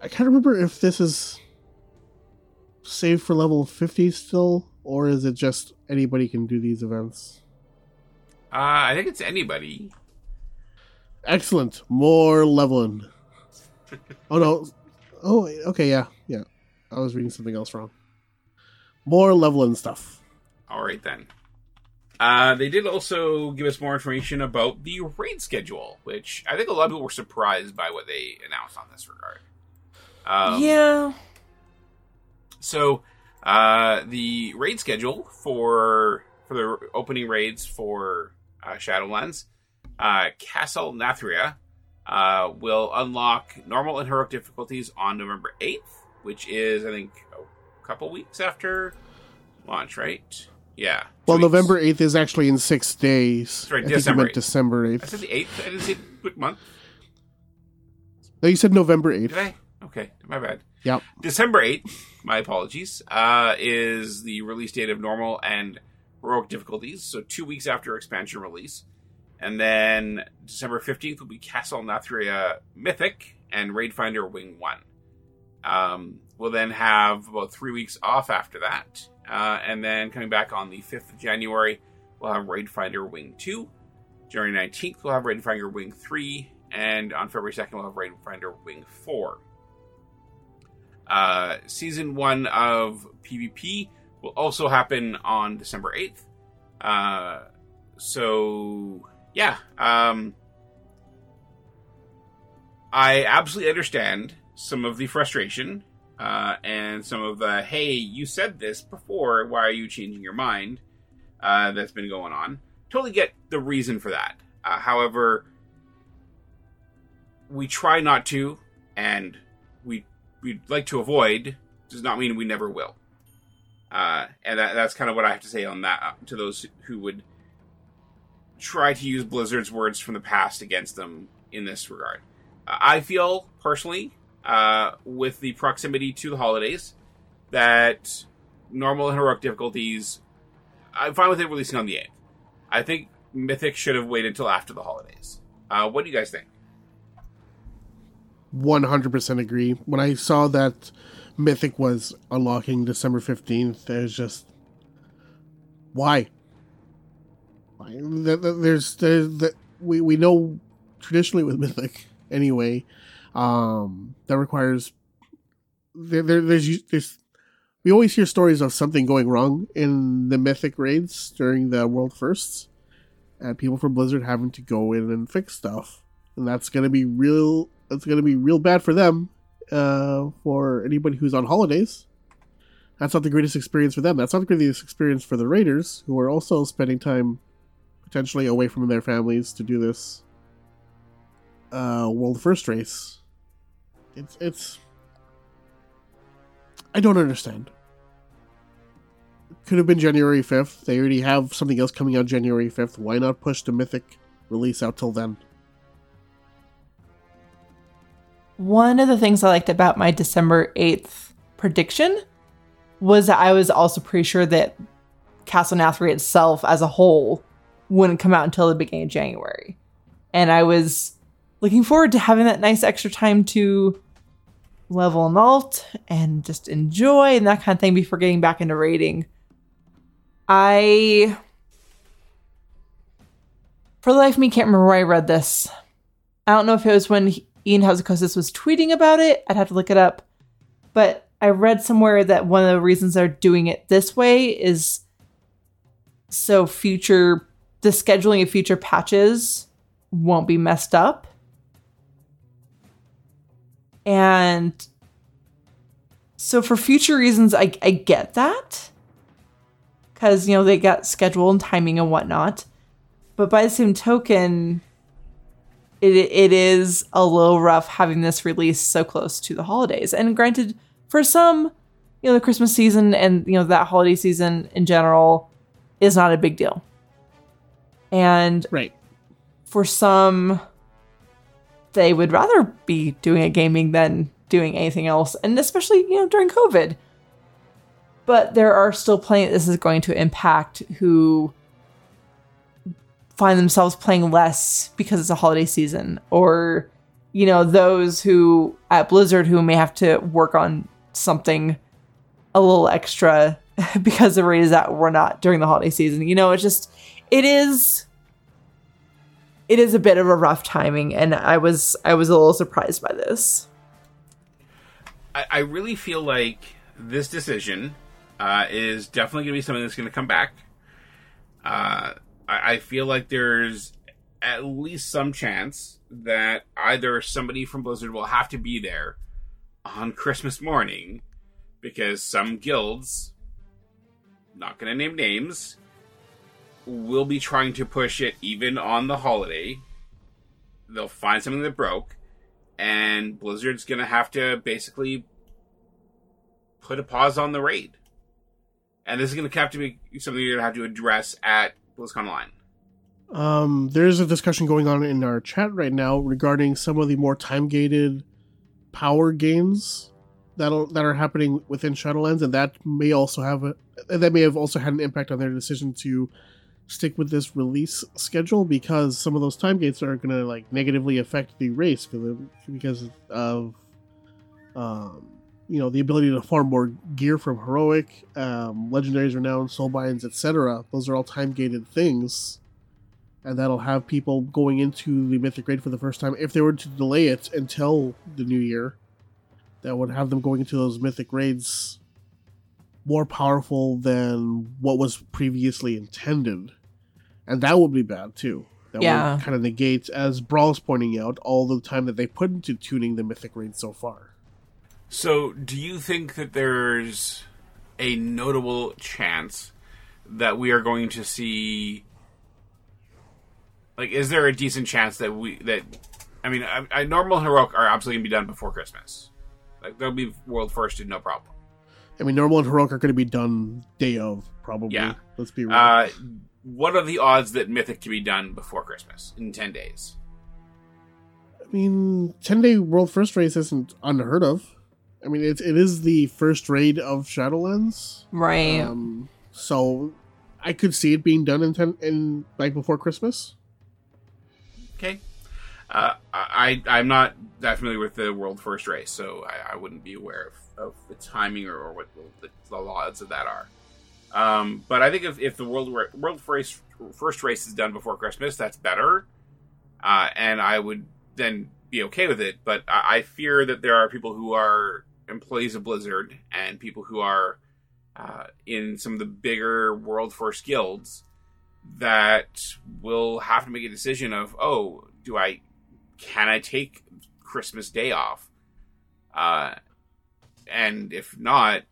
I can't remember if this is saved for level fifty still, or is it just anybody can do these events? Uh, I think it's anybody. Excellent, more leveling. oh no! Oh, okay, yeah, yeah. I was reading something else wrong. More leveling stuff. All right then. Uh, they did also give us more information about the raid schedule, which I think a lot of people were surprised by what they announced on this regard. Um, yeah. So, uh, the raid schedule for for the opening raids for uh, Shadowlands, uh, Castle Nathria uh, will unlock normal and heroic difficulties on November eighth, which is I think a couple weeks after launch, right? Yeah. Well, weeks. November eighth is actually in six days. That's right, I think December meant 8th. December I eighth. said the eighth. I didn't say what month. No, you said November eighth. Did I? Okay, my bad. Yep. December 8th, my apologies, uh, is the release date of normal and heroic difficulties, so two weeks after expansion release. And then December 15th will be Castle Nathria Mythic and Raid Finder Wing 1. Um, we'll then have about three weeks off after that. Uh, and then coming back on the 5th of January, we'll have Raid Finder Wing 2. January 19th, we'll have Raid Finder Wing 3. And on February 2nd, we'll have Raid Finder Wing 4. Uh, season 1 of PvP will also happen on December 8th. Uh, so, yeah. Um, I absolutely understand some of the frustration uh, and some of the hey, you said this before, why are you changing your mind? Uh, that's been going on. Totally get the reason for that. Uh, however, we try not to, and we we'd like to avoid. Does not mean we never will. Uh, and that, that's kind of what I have to say on that uh, to those who would try to use Blizzard's words from the past against them in this regard. Uh, I feel personally uh, with the proximity to the holidays that normal and heroic difficulties. I'm fine with it releasing on the 8th. I think Mythic should have waited until after the holidays. Uh, what do you guys think? 100% agree. When I saw that Mythic was unlocking December 15th, it was just. Why? Why? There's, there's, the, we, we know traditionally with Mythic, anyway, um, that requires there, there, there's there's we always hear stories of something going wrong in the mythic raids during the world firsts and people from blizzard having to go in and fix stuff and that's going to be real that's going to be real bad for them uh, for anybody who's on holidays. That's not the greatest experience for them. That's not the greatest experience for the raiders who are also spending time potentially away from their families to do this uh, world first race it's it's. I don't understand. Could have been January fifth. They already have something else coming out January fifth. Why not push the Mythic release out till then? One of the things I liked about my December 8th prediction was that I was also pretty sure that Castle Nathria itself as a whole wouldn't come out until the beginning of January. And I was looking forward to having that nice extra time to level and alt and just enjoy and that kind of thing before getting back into raiding. I, for the life of me, can't remember where I read this. I don't know if it was when Ion Hazzikostas was tweeting about it. I'd have to look it up. But I read somewhere that one of the reasons they're doing it this way is so future, the scheduling of future patches won't be messed up. And so for future reasons, I, I get that. Because, you know, they got schedule and timing and whatnot. But by the same token, it, it is a little rough having this release so close to the holidays. And granted, for some, you know, the Christmas season and, you know, that holiday season in general is not a big deal. And right. for some, they would rather be doing a gaming than doing anything else, and especially, you know, during COVID. But there are still plenty this is going to impact who find themselves playing less because it's a holiday season, or, you know, those who at Blizzard who may have to work on something a little extra because the rate is that we're not during the holiday season. You know, it's just, it is it is a bit of a rough timing, and I was I was a little surprised by this. I, I really feel like this decision uh, is definitely going to be something that's going to come back. Uh, I, I feel like there's at least some chance that either somebody from Blizzard will have to be there on Christmas morning because some guilds, not going to name names, will be trying to push it even on the holiday. They'll find something that broke, and Blizzard's going to have to basically put a pause on the raid. And this is going to have to be something you're going to have to address at BlizzCon Online. Um, there's a discussion going on in our chat right now regarding some of the more time gated power gains that'll that are happening within Shadowlands, and that may also have a that may have also had an impact on their decision to stick with this release schedule because some of those time gates are going to like negatively affect the race because of um, you know the ability to farm more gear from heroic, um, legendaries, renown, soulbinds, etc. Those are all time gated things, and that'll have people going into the mythic raid for the first time if they were to delay it until the new year. That would have them going into those mythic raids more powerful than what was previously intended, and that would be bad too. That Yeah. would kind of negate, as Brawl's pointing out, all the time that they put into tuning the mythic raid so far. So, do you think that there's a notable chance that we are going to see? Like, is there a decent chance that we that? I mean, I, I, normal heroic are absolutely gonna be done before Christmas. Like, they'll be world first, no problem. I mean, normal and heroic are going to be done day of, probably. Yeah. Let's be real. Uh, what are the odds that Mythic can be done before Christmas in ten days? I mean, 10 day world first race isn't unheard of. I mean, it, it is the first raid of Shadowlands. Right. Um, so I could see it being done in, ten, in like before Christmas. Okay. Uh, I I'm not that familiar with the world first race, so I, I wouldn't be aware of, of the timing or, or what the, the odds of that are. Um, but I think if, if the world world first first race is done before Christmas, that's better, uh, and I would then be okay with it. But I, I fear that there are people who are employees of Blizzard and people who are uh, in some of the bigger world first guilds that will have to make a decision of oh do i can i take christmas day off? Uh and if not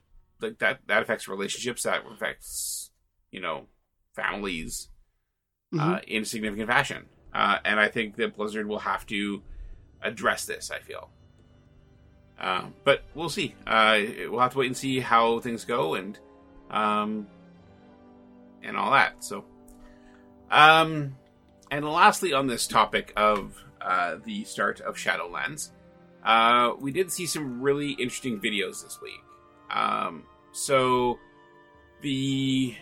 like that that affects relationships that affects you know families uh, in significant fashion. Uh, and i think that blizzard will have to address this i feel. Um, but we'll see. Uh, we'll have to wait and see how things go and um, and all that. So um, and lastly, on this topic of uh, the start of Shadowlands, uh, we did see some really interesting videos this week. Um, so the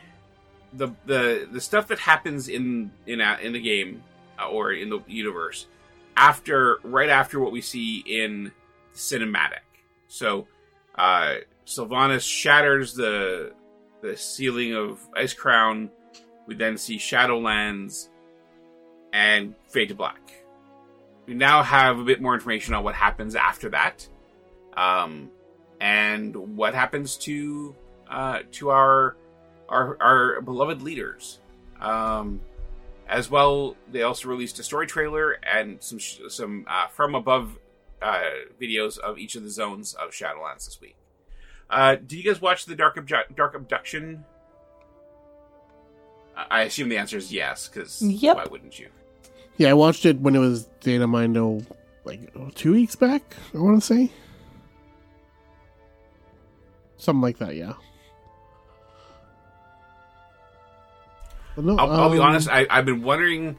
the the the stuff that happens in in a, in the game uh, or in the universe after right after what we see in cinematic. So uh, Sylvanas shatters the the ceiling of Icecrown. We then see Shadowlands and Fade to Black. We now have a bit more information on what happens after that, um, and what happens to uh, to our our our beloved leaders. Um, as well, they also released a story trailer and some sh- some uh, from above uh, videos of each of the zones of Shadowlands this week. Uh, did you guys watch the Dark Abju- Dark Abduction? I I assume the answer is yes, because Yep. why wouldn't you? Yeah, I watched it when it was data mined, oh, like two weeks back, I want to say. Something like that, yeah. No, I'll, I'll be um, honest. I, I've been wondering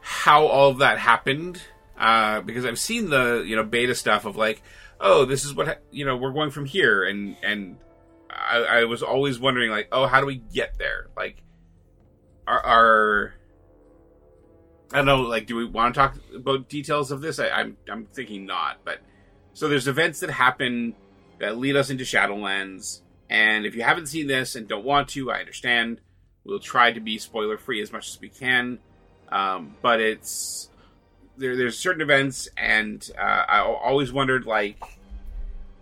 how all of that happened uh, because I've seen the you know beta stuff of like, oh, this is what ha- you know we're going from here, and and I, I was always wondering like, oh, how do we get there? Like, are, are I don't know. Like, do we want to talk about details of this? I, I'm I'm thinking not, but so there's events that happen that lead us into Shadowlands, and if you haven't seen this and don't want to, I understand. We'll try to be spoiler free as much as we can, um, but it's there. There's certain events, and uh, I always wondered like,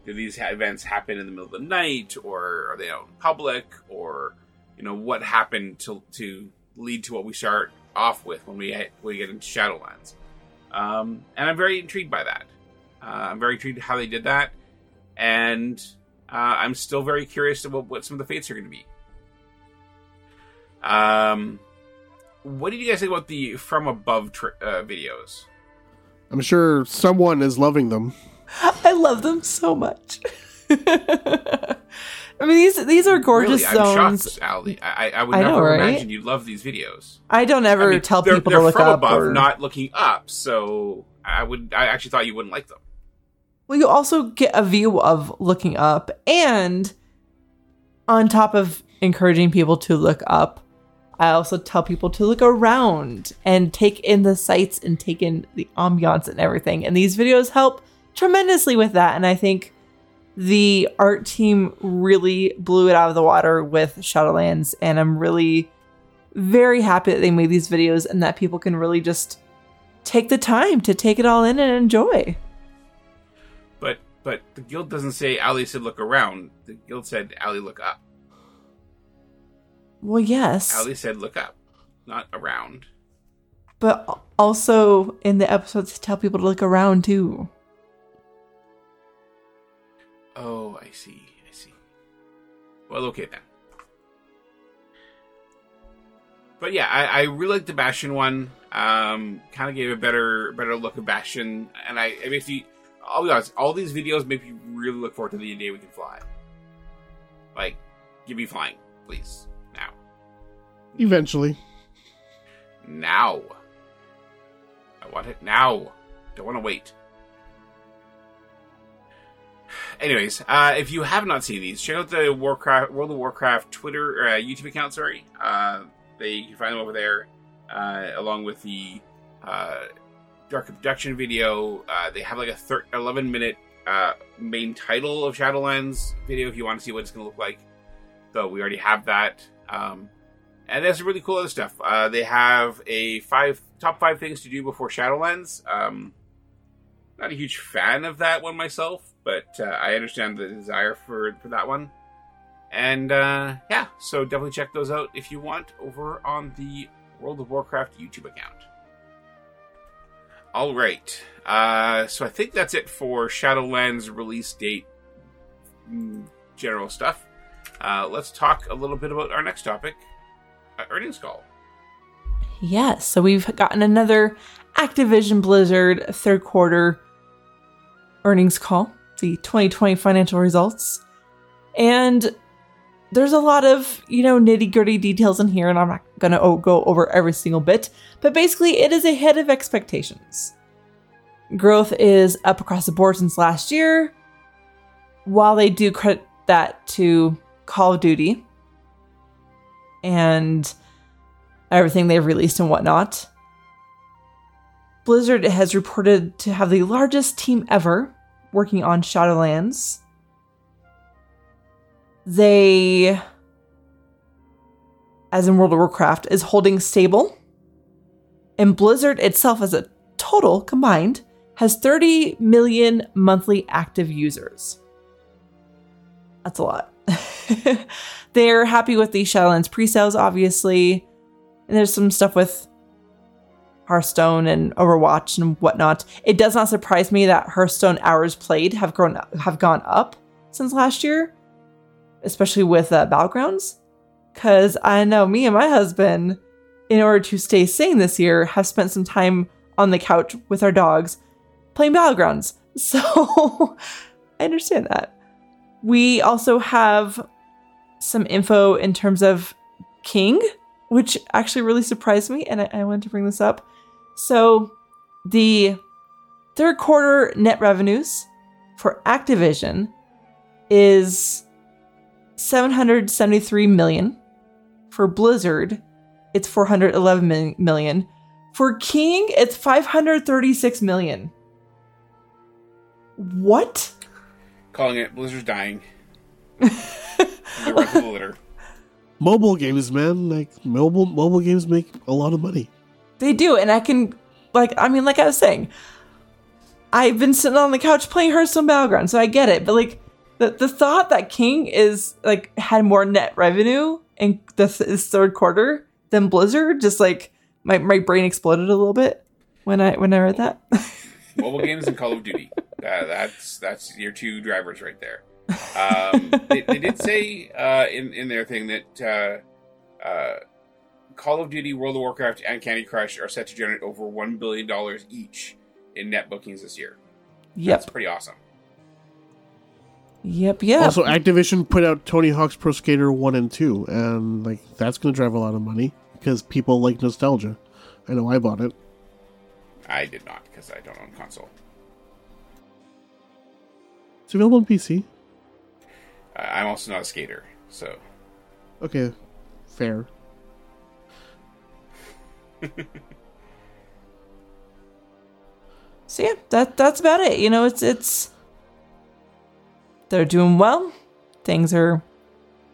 do these events happen in the middle of the night, or are they out in public, or you know what happened to to lead to what we start off with when we we get into Shadowlands. Um, and I'm very intrigued by that. Uh, I'm very intrigued how they did that, and uh, I'm still very curious about what some of the fates are going to be. Um, what did you guys think about the from above tr- uh, videos? I'm sure someone is loving them. I love them so much. I mean, these these are gorgeous really, zones. Shocked. I, I- would I know, never right? imagine you'd love these videos. I don't ever I mean, tell people to look from up. above, or- not looking up. So I would. I actually thought you wouldn't like them. Well, you also get a view of looking up, and on top of encouraging people to look up, I also tell people to look around and take in the sights and take in the ambiance and everything. And these videos help tremendously with that. And I think the art team really blew it out of the water with Shadowlands. And I'm really very happy that they made these videos and that people can really just take the time to take it all in and enjoy. But but the guild doesn't say Ali said look around. The guild said Ali look up. Well, yes. Ali said look up, not around. But also in the episodes, tell people to look around too. Oh, I see. I see. Well, okay then. But yeah, I, I really like the Bastion one. Um, kind of gave a better better look of Bastion, and I makes you. I'll be honest, all these videos make me really look forward to the day we can fly. Like, give me flying, please, now. Eventually. Now. I want it now. Don't want to wait. Anyways, uh, if you have not seen these, check out the Warcraft World of Warcraft Twitter, uh, YouTube account. Sorry, uh, they you can find them over there, uh, along with the uh, Dark Abduction video. Uh, they have like a thir- 11 minute main title of Shadowlands video if you want to see what it's going to look like. Though we already have that. Um, and there's some really cool other stuff. Uh, they have a five top five things to do before Shadowlands. Um, not a huge fan of that one myself, but uh, I understand the desire for for that one. And uh, yeah, so definitely check those out if you want over on the World of Warcraft YouTube account. All right, uh, so I think that's it for Shadowlands release date, mm, general stuff. Uh, let's talk a little bit about our next topic, uh, earnings call. Yes, so we've gotten another Activision Blizzard third quarter earnings call, the 2020 financial results. And there's a lot of, you know, nitty gritty details in here, and I'm not going to go over every single bit, but basically, it is ahead of expectations. Growth is up across the board since last year. While they do credit that to Call of Duty and everything they've released and whatnot, Blizzard has reported to have the largest team ever working on Shadowlands. They, as in World of Warcraft, is holding stable. And Blizzard itself, as a total combined, has 30 million monthly active users. That's a lot. They're happy with the Shadowlands pre sales, obviously. And there's some stuff with Hearthstone and Overwatch and whatnot. It does not surprise me that Hearthstone hours played have grown have gone up since last year, especially with uh, Battlegrounds. Because I know me and my husband, in order to stay sane this year, have spent some time on the couch with our dogs playing Battlegrounds. So I understand that. We also have some info in terms of King, which actually really surprised me, and I, I wanted to bring this up. So, the third quarter net revenues for Activision is 773 million. For Blizzard, it's 411 million. For King, it's 536 million. What? Calling it Blizzard's dying. the rest of litter. Mobile games, man, like mobile mobile games make a lot of money. They do, and I can like I mean, like I was saying, I've been sitting on the couch playing Hearthstone Battleground, so I get it. But like the the thought that King is like had more net revenue in the th- third quarter than Blizzard, just like my my brain exploded a little bit when I when I read that. Mobile games and Call of Duty. Uh, that's that's your two drivers right there. Um, they, they, did say uh, in in their thing that uh, uh, Call of Duty, World of Warcraft, and Candy Crush are set to generate over one billion dollars each in net bookings this year. Yep. That's pretty awesome. Yep. Yep. Also, Activision put out Tony Hawk's Pro Skater One and Two, and like that's going to drive a lot of money because people like nostalgia. I know I bought it. I did not because I don't own console. It's available on PC. Uh, I'm also not a skater, so Okay, fair. So yeah, that that's about it. You know, it's it's they're doing well. Things are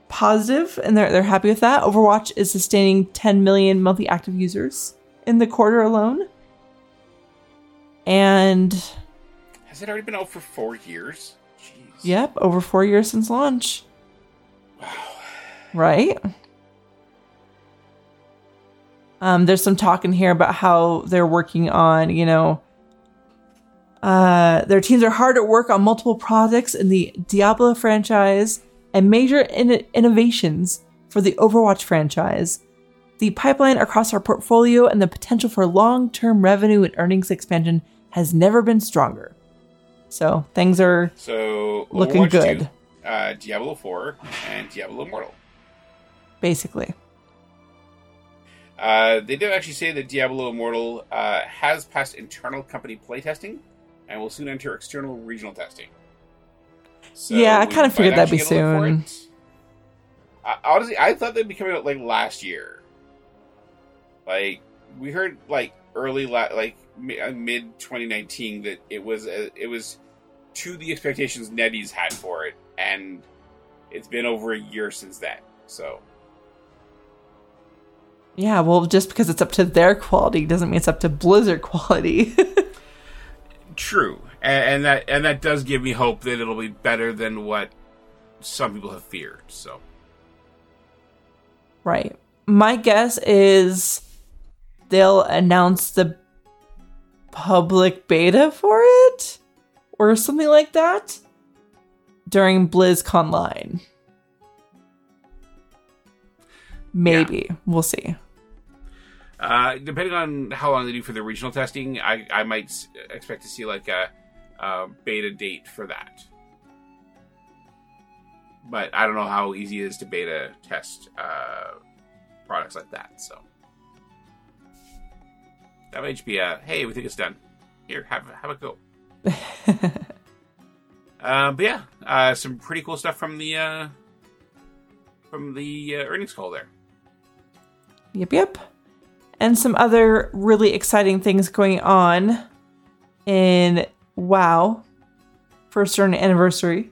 positive and they're they're happy with that. Overwatch is sustaining 10 million monthly active users in the quarter alone. And has it already been out for four years? Jeez. yep, over 4 years since launch. Wow. Right? Um, there's some talk in here about how they're working on, you know, uh, their teams are hard at work on multiple projects in the Diablo franchise and major in- innovations for the Overwatch franchise. The pipeline across our portfolio and the potential for long term revenue and earnings expansion has never been stronger. So things are So Looking good. 2, uh, Diablo 4, and Diablo Immortal. basically. Uh, they did actually say that Diablo Immortal uh, has passed internal company playtesting and will soon enter external regional testing. So Yeah, I kinda figured that'd be actually get a look for soon. Uh, honestly, I thought they'd be coming out like last year. Like we heard, like early, la- like mid 2019, that it was uh, it was to the expectations NetEase had for it, and it's been over a year since that. So Yeah, well, just because it's up to their quality doesn't mean it's up to Blizzard quality. True, and, and that and that does give me hope that it'll be better than what some people have feared. So right. My guess is they'll announce the public beta for it or something like that during BlizzConline. Maybe. We'll see. Uh, depending on how long they do for the regional testing, I I might s- expect to see like a, a beta date for that. But I don't know how easy it is to beta test uh, products like that. So that might just be a hey, we think it's done. Here, have have a go. Uh, but yeah, uh, some pretty cool stuff from the uh, from the uh, earnings call there. Yep, yep. And some other really exciting things going on in WoW first certain anniversary.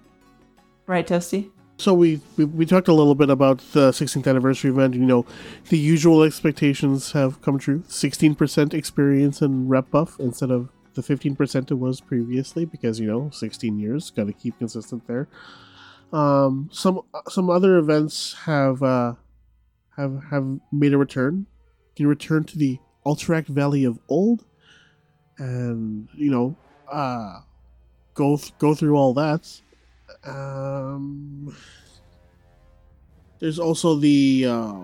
Right, Toasty? So we, we we talked a little bit about the 16th anniversary event. You know, the usual expectations have come true. 16% experience and rep buff instead of the 15% it was previously, because you know, 16 years, got to keep consistent there. Um, some some other events have uh, have have made a return. You can return to the Alterac Valley of Old, and you know, uh, go th- go through all that. Um, there's also the uh,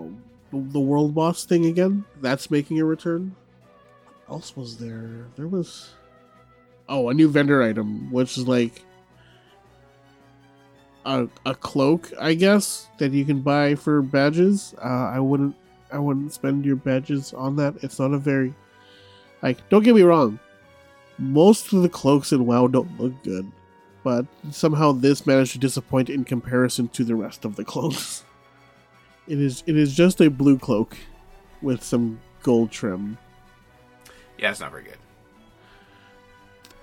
the world boss thing again. That's making a return. What else was there? There was oh a new vendor item, which is like a a cloak, I guess, that you can buy for badges. Uh, I wouldn't I wouldn't spend your badges on that. It's not a very like. Don't get me wrong. Most of the cloaks in WoW don't look good but somehow this managed to disappoint in comparison to the rest of the cloaks. It is it is just a blue cloak with some gold trim. Yeah, it's not very good.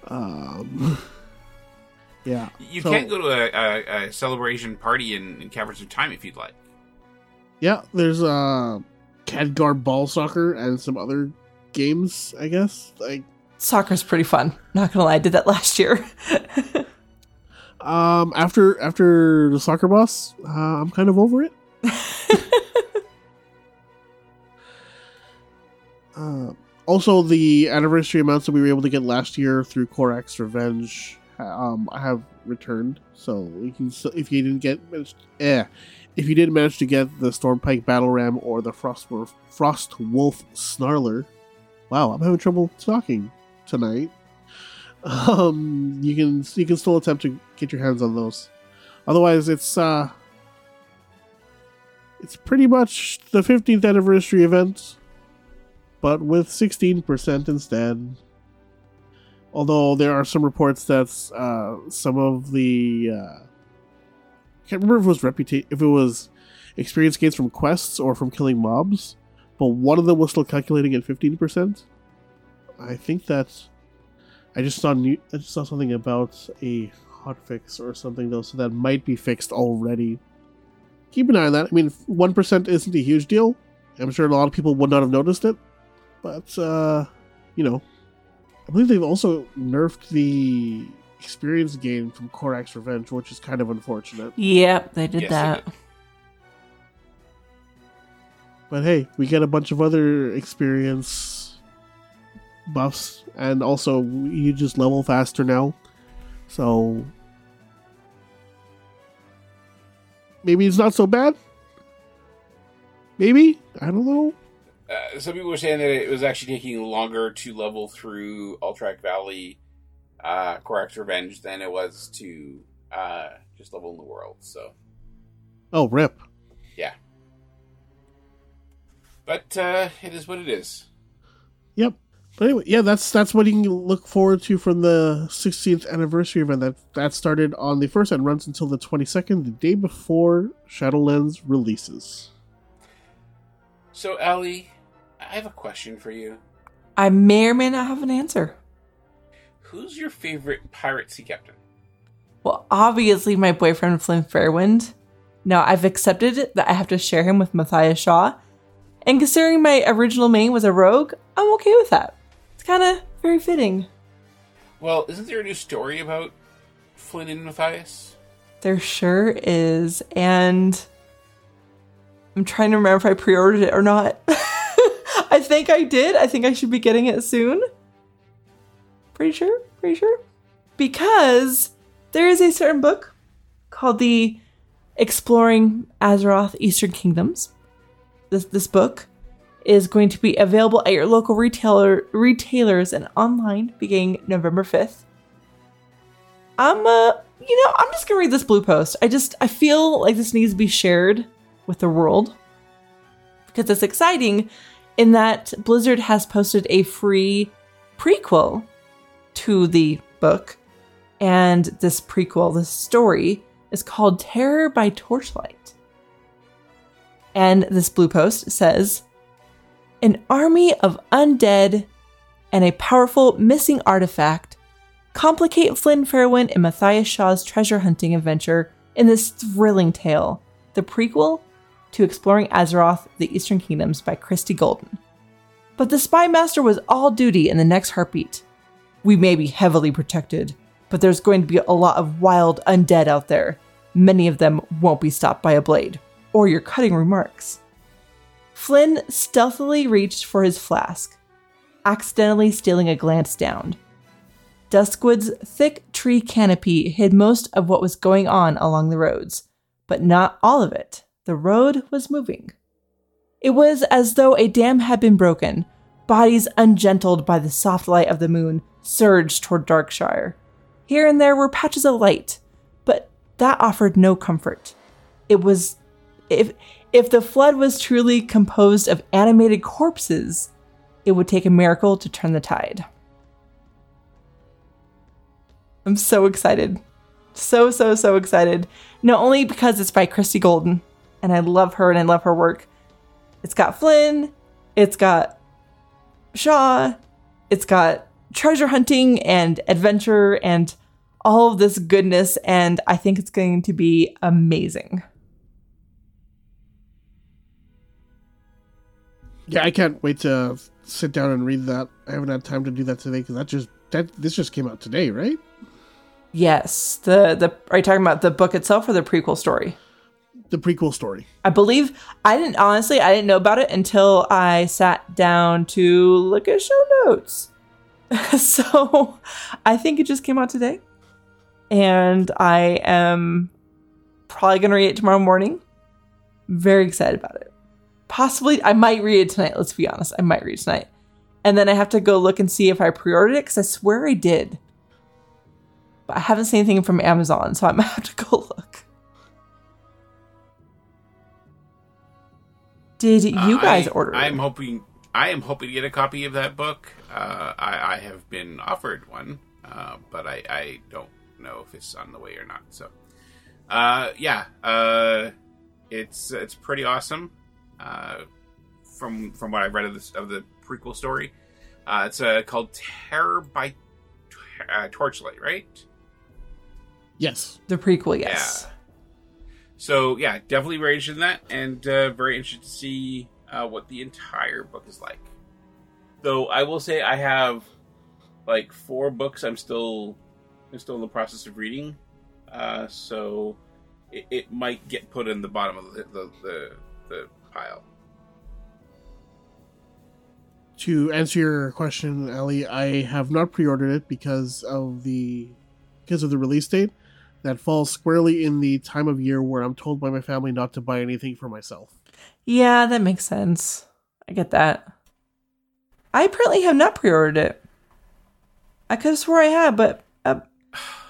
Um, yeah, You So- can go to a, a, a celebration party in, in Caverns of Time if you'd like. yeah. There's uh, Khadgar ball soccer and some other games. I guess like Soccer's pretty fun. Not gonna lie, I did that last year. um after after the soccer boss, uh, I'm kind of over it. Uh, also, the anniversary amounts that we were able to get last year through Korrak's Revenge um, have returned. So you can, still, if you didn't get, eh, if you didn't manage to get the Stormpike Battle Ram or the Frostwolf, Snarler, wow, I'm having trouble talking tonight. Um, you can you can still attempt to get your hands on those. Otherwise, it's uh, it's pretty much the 15th anniversary event but with 16% instead. Although there are some reports that uh, some of the uh, can't remember if it was reputa- if it was experience gains from quests or from killing mobs, but one of them was still calculating at fifteen percent. I think that I just saw new, I just saw something about a hotfix or something though, so that might be fixed already. Keep an eye on that. I mean, one percent isn't a huge deal. I'm sure a lot of people would not have noticed it, but uh, you know, I believe they've also nerfed the experience gain from Korrak's Revenge, which is kind of unfortunate. Yep, they did Yes, they that. did. But hey, we get a bunch of other experience buffs, and also you just level faster now. So maybe it's not so bad. Maybe I don't know. Uh, some people were saying that it was actually taking longer to level through Ultrac Valley, uh, Korrak's Revenge than it was to uh, just level in the world. So, Oh, rip. yeah. But uh, it is what it is. Yep. But anyway, yeah, that's that's what you can look forward to from the 16th anniversary event. That that started on the first and runs until the 22nd, the day before Shadowlands releases. So, Ellie, I have a question for you. I may or may not have an answer. Who's your favorite pirate sea captain? Well, obviously, my boyfriend Flynn Fairwind. Now, I've accepted that I have to share him with Matthias Shaw. And considering my original main was a rogue, I'm okay with that. It's kind of very fitting. Well, isn't there a new story about Flynn and Matthias? There sure is. And I'm trying to remember if I pre ordered it or not. I think I did. I think I should be getting it soon. Pretty sure. Pretty sure. Because there is a certain book called the Exploring Azeroth Eastern Kingdoms. This this book is going to be available at your local retailer retailers and online beginning November 5th. I'm uh you know, I'm just gonna read this blue post. I just I feel like this needs to be shared with the world. Because it's exciting in that Blizzard has posted a free prequel to the book. And this prequel, this story, is called Terror by Torchlight. And this blue post says An army of undead and a powerful missing artifact complicate Flynn Fairwind and Matthias Shaw's treasure hunting adventure in this thrilling tale, the prequel to Exploring Azeroth, the Eastern Kingdoms by Christie Golden. But the Spy Master was all duty in the next heartbeat. We may be heavily protected, but there's going to be a lot of wild undead out there. Many of them won't be stopped by a blade or your cutting remarks. Flynn stealthily reached for his flask, accidentally stealing a glance down. Duskwood's thick tree canopy hid most of what was going on along the roads, but not all of it. The road was moving. It was as though a dam had been broken. Bodies ungentled by the soft light of the moon surged toward Darkshire. Here and there were patches of light, but that offered no comfort. It was if if the flood was truly composed of animated corpses, it would take a miracle to turn the tide. I'm so excited. So, so, so excited. Not only because it's by Christie Golden, and I love her and I love her work. It's got Flynn, it's got Shaw, it's got treasure hunting and adventure and all of this goodness, and I think it's going to be amazing. Yeah, I can't wait to sit down and read that. I haven't had time to do that today because that just that this just came out today, right? Yes, the the are you talking about the book itself or the prequel story? The prequel story. I believe I didn't honestly I didn't know about it until I sat down to look at show notes. so I think it just came out today. And I am probably gonna read it tomorrow morning. Very excited about it. Possibly I might read it tonight, let's be honest. I might read it tonight. And then I have to go look and see if I pre-ordered it because I swear I did. But I haven't seen anything from Amazon, so I might have to go look. Did you guys I, order it? I'm hoping. I am hoping to get a copy of that book. Uh, I, I have been offered one, uh, but I, I don't know if it's on the way or not. So, uh, yeah, uh, it's it's pretty awesome. Uh, from from what I've read of this of the prequel story, uh, it's uh, called Terror by uh, Torchlight, right? Yes. The prequel, yes. Yeah. So yeah, definitely very interested in that, and uh, very interested to see uh, what the entire book is like. Though I will say I have like four books I'm still I'm still in the process of reading, uh, so it, it might get put in the bottom of the the, the, the pile. To answer your question, Ali, I have not pre-ordered it because of the because of the release date. That falls squarely in the time of year where I'm told by my family not to buy anything for myself. Yeah, that makes sense. I get that. I apparently have not pre-ordered it. I could have swore I had, but uh,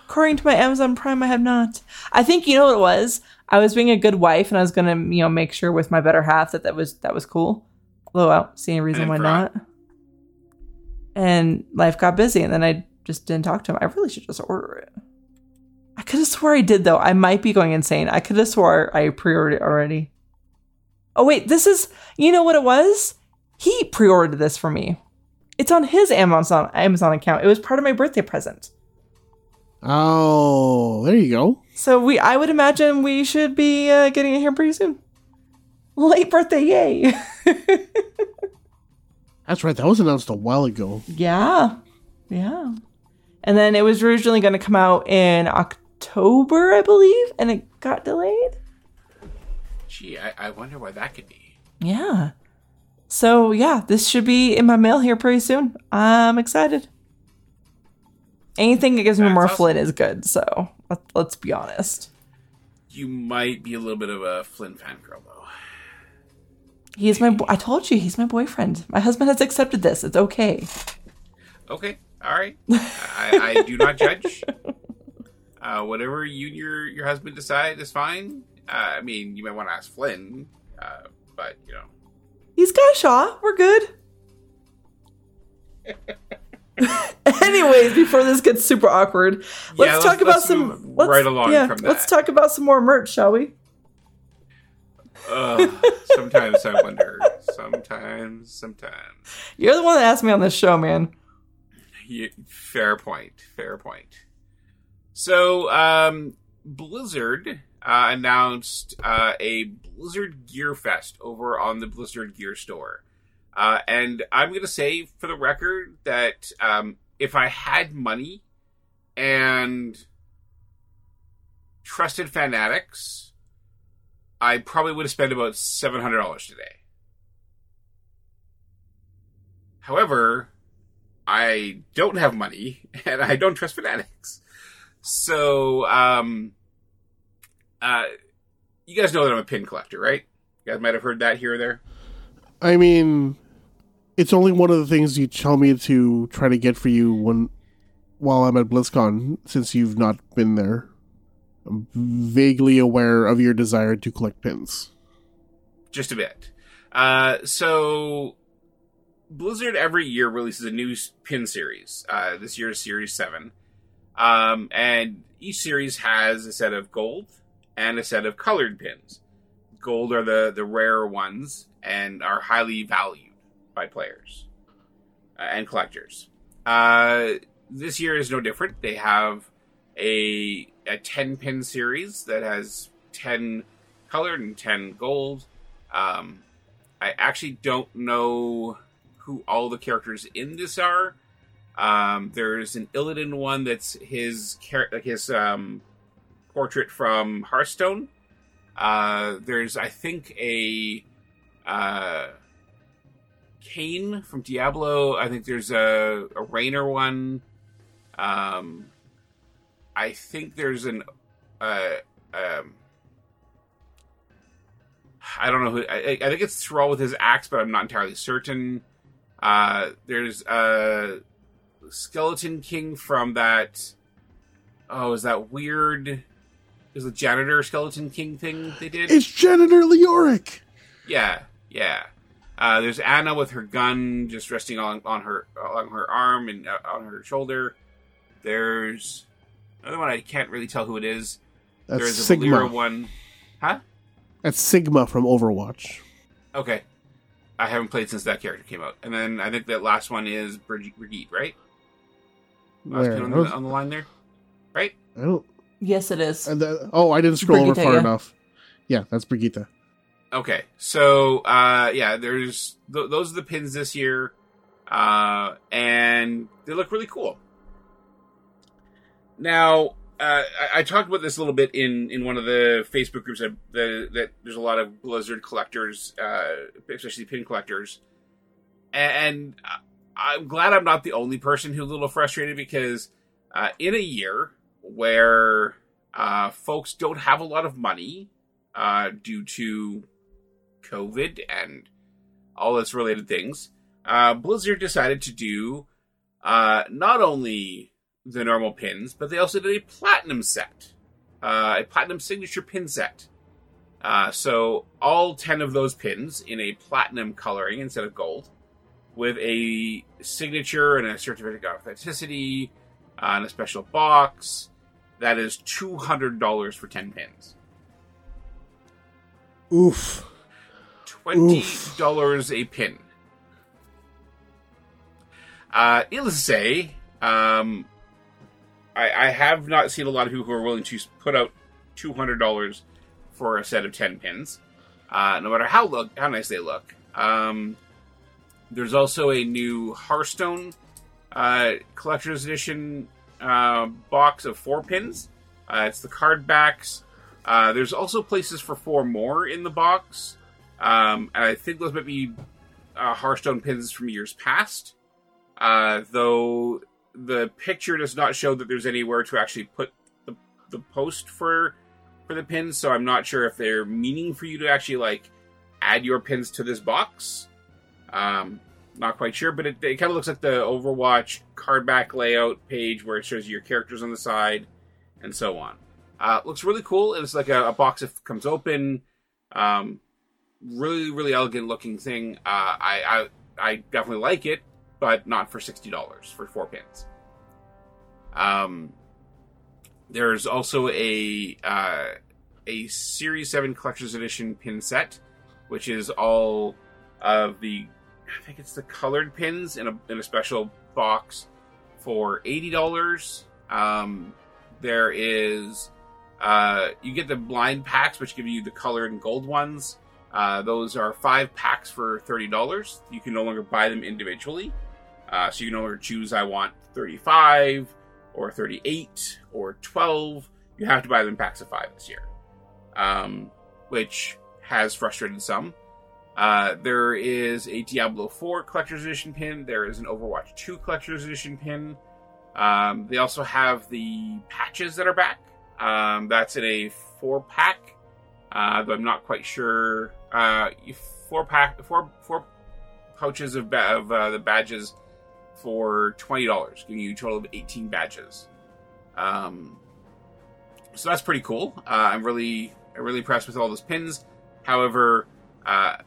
according to my Amazon Prime, I have not. I think you know what it was. I was being a good wife, and I was gonna, you know, make sure with my better half that that was that was cool. Although I don't see any reason why not. And life got busy, and then I just didn't talk to him. I really should just order it. I could have swore I did though. I might be going insane. I could have swore I pre-ordered it already. Oh wait, this is you know what it was? He pre-ordered this for me. It's on his Amazon Amazon account. It was part of my birthday present. Oh, there you go. So we I would imagine we should be uh, getting it here pretty soon. Late birthday, yay. That's right. That was announced a while ago. yeah. Yeah. And then it was originally going to come out in October, I believe, and it got delayed. Gee, I, I wonder why that could be. Yeah. So yeah, this should be in my mail here pretty soon. I'm excited. Anything that gives me That's more awesome. Flynn is good. So let, let's be honest. You might be a little bit of a Flynn fangirl, though. He's my. Bo- I told you he's my boyfriend. My husband has accepted this. It's okay. Okay, all right. I, I do not judge. Uh, whatever you and your your husband decide is fine. Uh, I mean, you might want to ask Flynn, uh, but you know, He's got Shaw. We're good. Anyways, before this gets super awkward, let's, Yeah, let's- talk about let's some. Let's, right along yeah, from let's talk about some more merch, shall we? uh, sometimes I wonder. Sometimes, sometimes. You're the one that asked me on this show, man. Fair point. Fair point. So, um, Blizzard uh, announced uh, a Blizzard Gear Fest over on the Blizzard Gear Store. Uh, and I'm going to say, for the record, that um, if I had money and trusted fanatics, I probably would have spent about $700 today. However, I don't have money and I don't trust fanatics. So, um, uh, you guys know that I'm a pin collector, right? You guys might have heard that here or there. I mean, it's only one of the things you tell me to try to get for you when while I'm at BlizzCon, since you've not been there. I'm vaguely aware of your desire to collect pins. just a bit. Uh, so Blizzard every year releases a new pin series. Uh, this year is Series Seven, um, and each series has a set of gold and a set of colored pins. Gold are the the rare ones and are highly valued by players uh, and collectors. Uh, this year is no different. They have a a ten pin series that has ten colored and ten gold. Um, I actually don't know who all the characters in this are. Um, there's an Illidan one that's his char- like his um, portrait from Hearthstone. Uh, there's I think a uh, Cain from Diablo. I think there's a, a Raynor one. Um, I think there's an uh, um, I don't know who. I, I think it's Thrall with his axe, but I'm not entirely certain. Uh, there's a Skeleton King from that. Oh, is that weird? Is the janitor Skeleton King thing they did? It's Janitor Leoric! Yeah, yeah. Uh, there's Ana with her gun just resting on on her along her arm and uh, on her shoulder. There's another one I can't really tell who it is. That's There's a Sigma. Valeera one. Huh? That's Sigma from Overwatch. Okay. I haven't played since that character came out. And then I think that last one is Brigitte, Brigitte right? Last on the, on the line there? Right? I don't. Yes, it is. and the- oh, I didn't scroll over far yeah. enough. Yeah, that's Brigitte. Okay, so uh, yeah, there's th- those are the pins this year, uh, and they look really cool. Now, uh, I-, I talked about this a little bit in in one of the Facebook groups that the, that there's a lot of Blizzard collectors, uh, especially pin collectors, and I- I'm glad I'm not the only person who's a little frustrated because uh, in a year where uh, folks don't have a lot of money uh, due to COVID and all its related things, uh, Blizzard decided to do uh, not only the normal pins, but they also did a platinum set, uh, a platinum signature pin set. Uh, so all 10 of those pins in a platinum coloring instead of gold, with a signature and a certificate of authenticity, and a special box. That is $200 for 10 pins. Oof. twenty dollars a pin. Uh, needless to say, um, I, I have not seen a lot of people who are willing to put out two hundred dollars for a set of ten pins, uh, no matter how look how nice they look. Um, there's also a new Hearthstone uh, collector's edition uh, box of four pins. Uh, it's the card backs. Uh, there's also places for four more in the box. Um, I think those might be uh, Hearthstone pins from years past. Uh, though the picture does not show that there's anywhere to actually put the, the post for for the pins, so I'm not sure if they're meaning for you to actually like add your pins to this box. Um, not quite sure, but it, it kind of looks like the Overwatch card back layout page where it shows you your characters on the side and so on. Uh, looks really cool. It's like a, a box that comes open. Um, really, really elegant looking thing. Uh, I, I I definitely like it, but not for sixty dollars for four pins. Um, there's also a uh, a Series Seven Collector's Edition pin set, which is all of the I think it's the colored pins in a in a special box for eighty dollars. Um, there is uh, you get the blind packs, which give you the colored and gold ones. Uh, those are five packs for thirty dollars. You can no longer buy them individually, uh, so you can no longer choose. I want thirty-five or thirty-eight or twelve. You have to buy them packs of five this year, um, which has frustrated some. Uh, there is a Diablo 4 Collector's Edition pin. There is an Overwatch 2 Collector's Edition pin. Um, they also have the patches that are back. Um, that's in a four pack, uh, but I'm not quite sure. Uh, four pack, four four pouches of, ba- of uh, the badges for twenty dollars, giving you a total of eighteen badges. Um, so that's pretty cool. Uh, I'm really, I'm really impressed with all those pins. However, uh,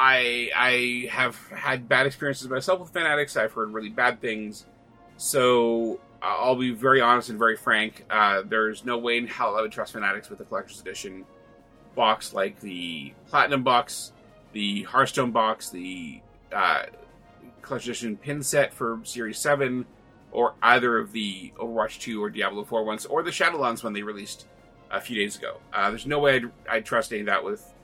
I I have had bad experiences myself with Fanatics. I've heard really bad things. So uh, I'll be very honest and very frank. Uh, there's no way in hell I would trust Fanatics with a collector's edition box like the Platinum box, the Hearthstone box, the uh, collector's edition pin set for Series Seven, or either of the Overwatch 2 or Diablo 4 ones, or the Shadowlands one they released a few days ago. Uh, there's no way I'd, I'd trust any of that with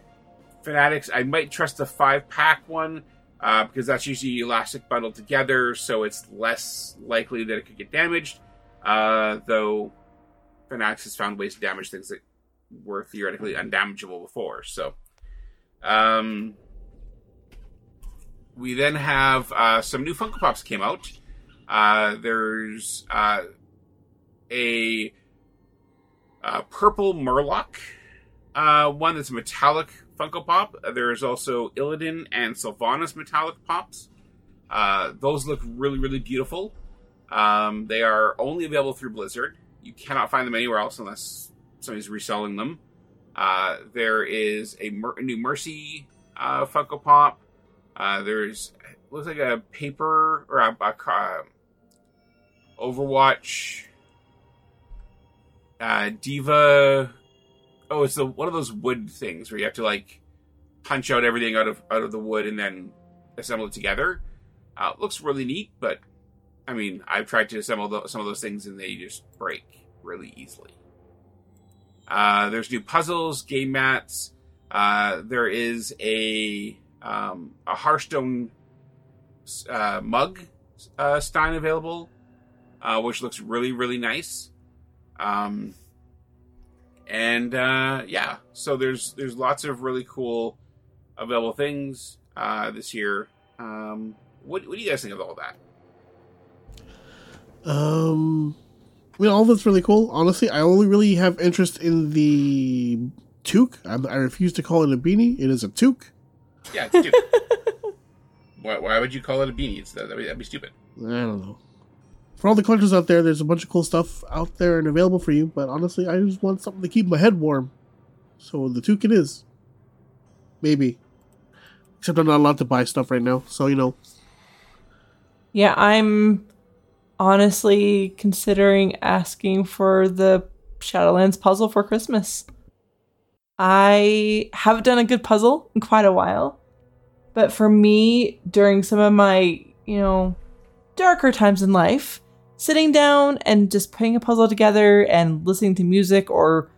Fanatics. I might trust the five pack one uh, because that's usually elastic bundled together, so it's less likely that it could get damaged. Uh, though Fanatics has found ways to damage things that were theoretically undamageable before. So, um, we then have uh, some new Funko Pops came out. Uh, there's uh, a, uh purple Murloc uh, one that's metallic Funko Pop. There is also Illidan and Sylvanas metallic pops. Uh, those look really, really beautiful. Um, they are only available through Blizzard. You cannot find them anywhere else unless somebody's reselling them. Uh, there is a, Mer- new Mercy uh, Funko Pop. Uh, there's looks like a paper or a, a Overwatch, uh, D.Va. Oh, it's the one of those wood things where you have to like punch out everything out of out of the wood and then assemble it together. Uh, it looks really neat, but I mean, I've tried to assemble tho- some of those things and they just break really easily. Uh, there's new puzzles, game mats. Uh, there is a um, a Hearthstone uh, mug uh, stein available, uh, which looks really really nice. Um, and uh, yeah, so there's there's lots of really cool available things uh, this year. Um, what what do you guys think of all that? Um, I mean, all of it's really cool. Honestly, I only really have interest in the toque. I, I refuse to call it a beanie. It is a toque. Yeah, it's stupid. why, why would you call it a beanie? It's, that'd, be, that'd be stupid. I don't know. For all the collectors out there, there's a bunch of cool stuff out there and available for you. But honestly, I just want something to keep my head warm. So the toque is. Maybe. Except I'm not allowed to buy stuff right now. So you know. Yeah, I'm honestly considering asking for the Shadowlands puzzle for Christmas. I haven't done a good puzzle in quite a while, but for me, during some of my, you know, darker times in life, sitting down and just putting a puzzle together and listening to music or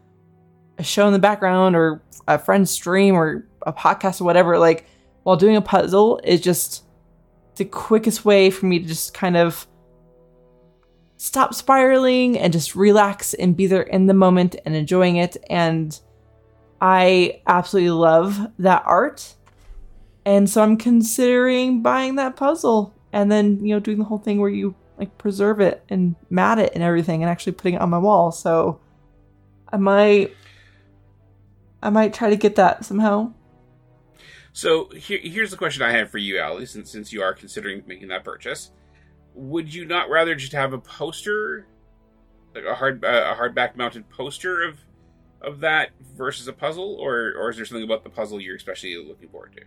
a show in the background or a friend's stream or a podcast or whatever, like while doing a puzzle is just the quickest way for me to just kind of stop spiraling and just relax and be there in the moment and enjoying it. And I absolutely love that art. And so I'm considering buying that puzzle and then, you know, doing the whole thing where you like preserve it and mat it and everything and actually putting it on my wall. So I might I might try to get that somehow. So here, here's the question I have for you, Ali, since since you are considering making that purchase. Would you not rather just have a poster, like a hard uh, a hardback mounted poster of of that versus a puzzle, or or is there something about the puzzle you're especially looking forward to?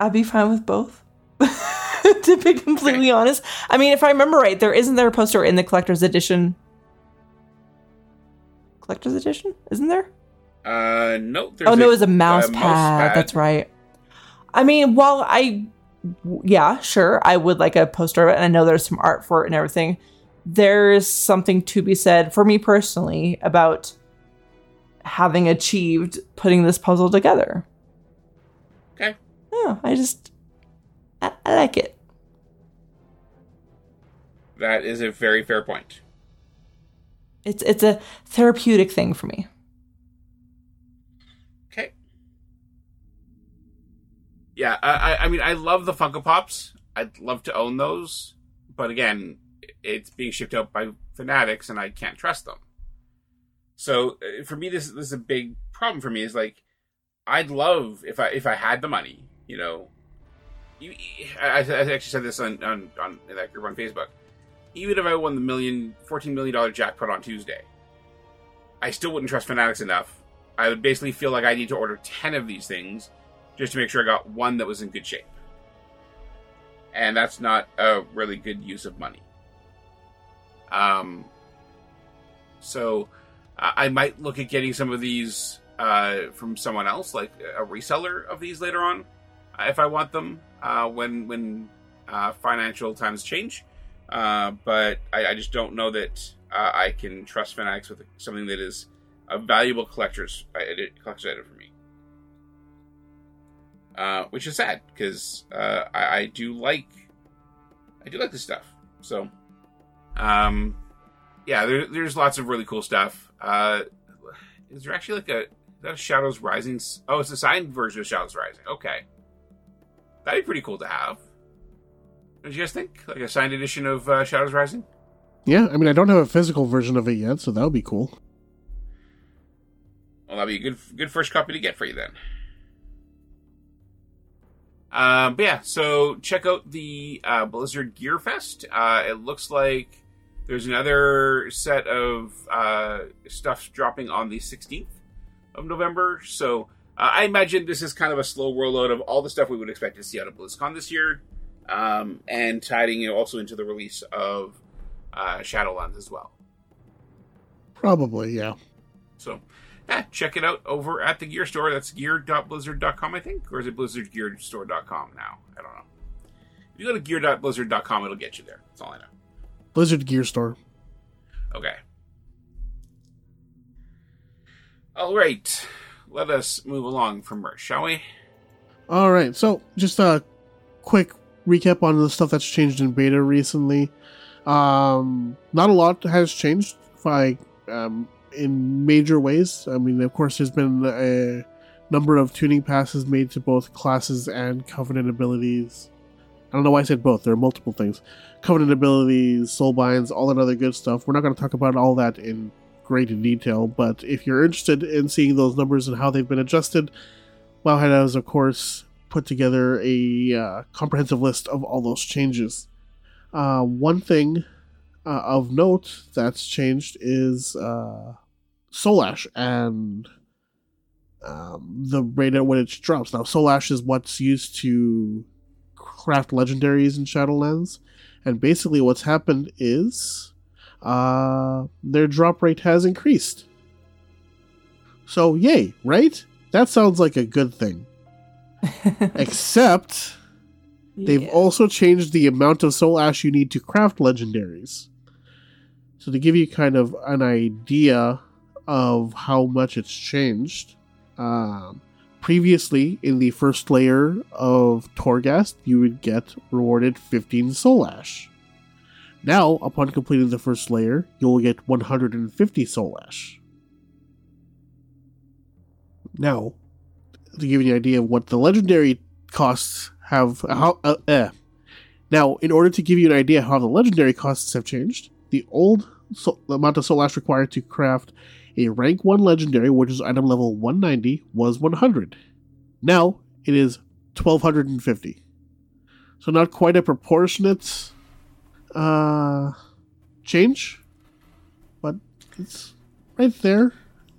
I'd be fine with both. to be completely honest. I mean, if I remember right, there isn't there a poster in the collector's edition. Collector's edition? Isn't there? Uh, no. oh no, it was a mouse, uh, pad. That's right. I mean, while I, yeah, sure, I would like a poster of it, and I know there's some art for it and everything. There's something to be said for me personally about having achieved putting this puzzle together. Okay. Yeah, I just, I, I like it. That is a very fair point. It's it's a therapeutic thing for me. Okay. Yeah, I, I- mean, I love the Funko Pops. I'd love to own those, but again, it's being shipped out by Fanatics, and I can't trust them. So uh, for me, this, this is a big problem for me. Is like, I'd love if I if I had the money, you know. You, I, I actually said this on, on on in that group on Facebook. Even if I won the million, $14 million jackpot on Tuesday, I still wouldn't trust Fanatics enough I would basically feel like I need to order 10 of these things just to make sure I got one that was in good shape. And that's not a really good use of money. Um, so I might look at getting some of these uh, from someone else, like a reseller of these later on, uh, if I want them uh, when when uh, financial times change. Uh, but I, I just don't know that uh, I can trust Fanatics with something that is a valuable collector's item, collector's item for me. Uh, which is sad because uh, I, I do like I do like this stuff. So, um, yeah, there, there's lots of really cool stuff. Uh, is there actually like a that a Shadows Rising? Oh, it's a signed version of Shadows Rising. Okay, that'd be pretty cool to have. What do you guys think? Like a signed edition of uh, Shadows Rising? Yeah, I mean, I don't have a physical version of it yet, so that would be cool. Well, that'd be a good good first copy to get for you then. Um, but yeah, so check out the uh, Blizzard Gear Fest. Uh, it looks like there's another set of uh, stuff dropping on the 16th of November. So uh, I imagine this is kind of a slow rollout of all the stuff we would expect to see out of BlizzCon this year, um, and tying it also into the release of uh, Shadowlands as well. Probably, yeah. So, yeah, check it out over at the gear store. That's gear.blizzard.com, I think. Or is it blizzardgearstore.com now? I don't know. If you go to gear.blizzard.com, it'll get you there. That's all I know. Blizzard Gear Store. Okay. All right. Let us move along from merch, shall we? All right, so just a quick recap on the stuff that's changed in beta recently. Um, not a lot has changed, like um, in major ways. I mean, of course, there's been a number of tuning passes made to both classes and covenant abilities. I don't know why I said both. There are multiple things: covenant abilities, soulbinds, all that other good stuff. We're not going to talk about all that in great detail, but if you're interested in seeing those numbers and how they've been adjusted, Wowhead has, of course, put together a uh, comprehensive list of all those changes. Uh, one thing uh, of note that's changed is uh, Soul Ash and um, the rate at which it drops. Now, Soul Ash is what's used to craft legendaries in Shadowlands, and basically what's happened is uh, their drop rate has increased. So, yay, right? That sounds like a good thing. Except they've Yeah. also changed the amount of soul ash you need to craft legendaries. So to give you kind of an idea of how much it's changed, um, previously in the first layer of Torghast, you would get rewarded 15 soul ash. Now, upon completing the first layer, you will get 150 soul ash. Now, to give you an idea of what the legendary costs have, how uh, eh. now in order to give you an idea how the legendary costs have changed, the old so, amount of soul ash required to craft a rank one legendary, which is item level 190, was 100. Now it is 1250. So not quite a proportionate uh, change, but it's right there,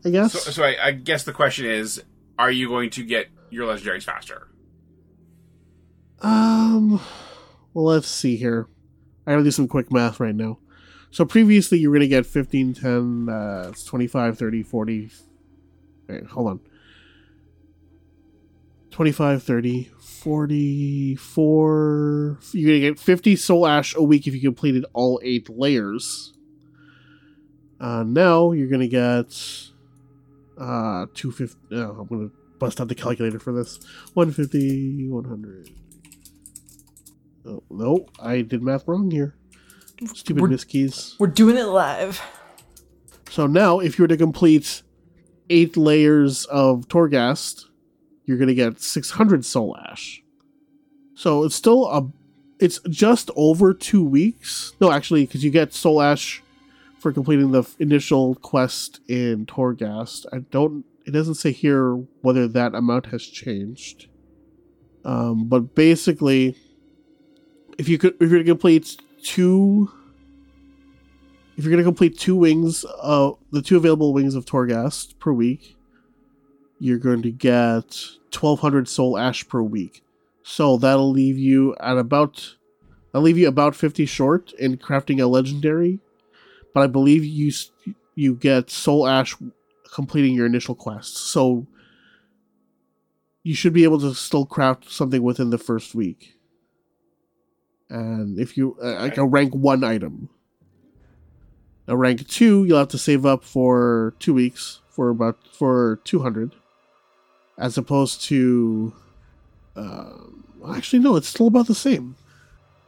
I guess. So, I guess the question is are you going to get your legendaries faster? Um, well, let's see here. I gotta do some quick math right now. So previously you were gonna get 15, 10, uh, it's 25, 30, 40. Wait, hold on. 25, 30, 44. You're gonna get 50 soul ash a week if you completed all eight layers. Uh, now you're gonna get uh 250. Oh, I'm gonna bust out the calculator for this. 150, 100. Oh, no, I did math wrong here. Stupid We're-. We're doing it live. So now, if you were to complete eight layers of Torghast, you're going to get 600 Soul Ash. So it's still a, it's just over two weeks. No, actually, because you get Soul Ash for completing the initial quest in Torghast. I don't. It doesn't say here whether that amount has changed. Um, but basically, if you could, if you're to complete two if you're going to complete two wings, uh, the two available wings of Torghast per week, you're going to get 1200 soul ash per week. So that'll leave you at about, that'll leave you about 50 short in crafting a legendary. But I believe you you get soul ash completing your initial quest. So you should be able to still craft something within the first week. And if you uh, like a rank one item. A rank two, you'll have to save up for two weeks for about for two hundred, as opposed to. Um, actually, no, it's still about the same.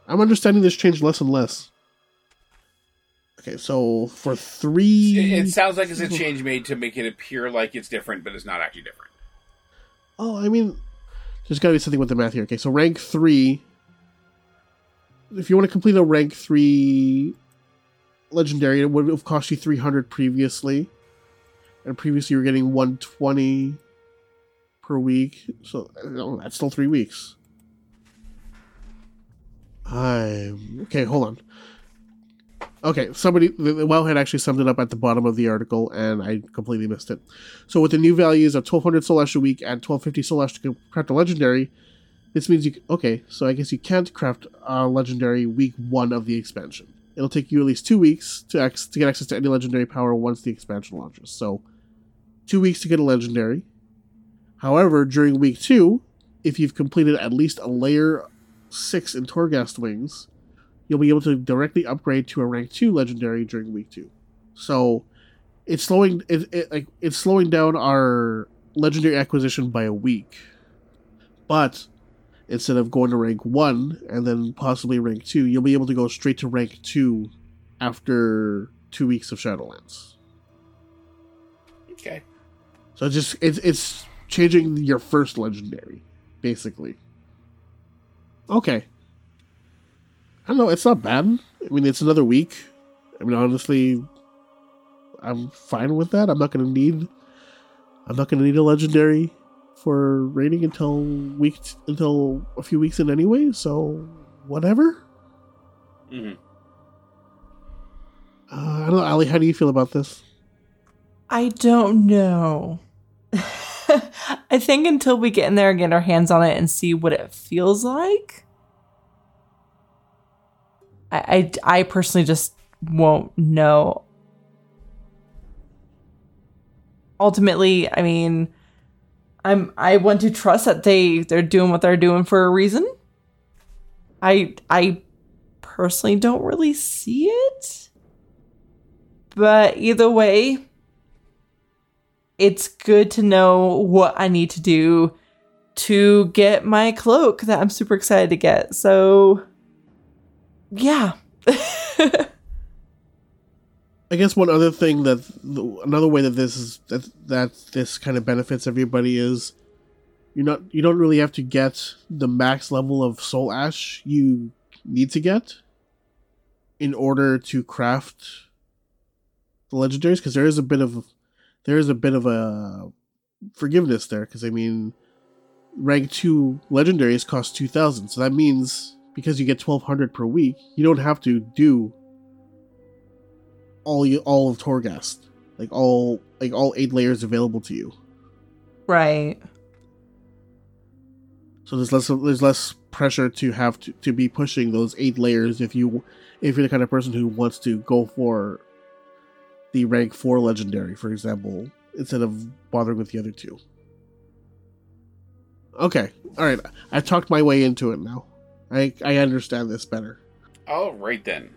I'm understanding this changed less and less. Okay, so for three, It, it sounds like it's a change made to make it appear like it's different, but it's not actually different. Oh, I mean, there's got to be something with the math here. Okay, so rank three. If you want to complete a rank three legendary, it would have cost you 300 previously. And previously you were getting 120 per week. So oh, that's still three weeks. I'm okay. Hold on. Okay, somebody the, Wowhead actually summed it up at the bottom of the article, and I completely missed it. So with the new values of 1200 soul ash a week and 1250 soul ash to craft a legendary, this means you okay. So I guess you can't craft a legendary week one of the expansion. it'll take you at least two weeks to, ex- to get access to any legendary power once the expansion launches. So, two weeks to get a legendary. However, during week two, if you've completed at least a layer six in Torghast wings, you'll be able to directly upgrade to a rank two legendary during week two. So, it's slowing it, it like it's slowing down our legendary acquisition by a week. But instead of going to rank one and then possibly rank two, you'll be able to go straight to rank two after two weeks of Shadowlands. Okay. So it's just it's it's changing your first legendary, basically. Okay. I don't know, it's not bad. I mean it's another week. I mean honestly I'm fine with that. I'm not gonna need I'm not gonna need a legendary for raiding until week until a few weeks in anyway, so whatever. hmm Uh, I don't know, Ali, how do you feel about this? I don't know. I think until we get in there and get our hands on it and see what it feels like, I, I, personally just won't know. Ultimately, I mean, I'm I want to trust that they they're doing what they're doing for a reason. I I personally don't really see it. But either way, it's good to know what I need to do to get my cloak that I'm super excited to get. So, yeah. I guess one other thing that another way that this is that that this kind of benefits everybody is you're not you don't really have to get the max level of soul ash you need to get in order to craft the legendaries because there is a bit of there is a bit of a forgiveness there because I mean rank 2 legendaries cost 2000 so that means because you get 1200 per week you don't have to do all you all of Torghast, like all like all eight layers available to you. right. So there's less there's less pressure to have to, to be pushing those eight layers if you if you're the kind of person who wants to go for the rank four legendary, for example, instead of bothering with the other two. Okay, all right. I've talked my way into it now. I I understand this better. All right then.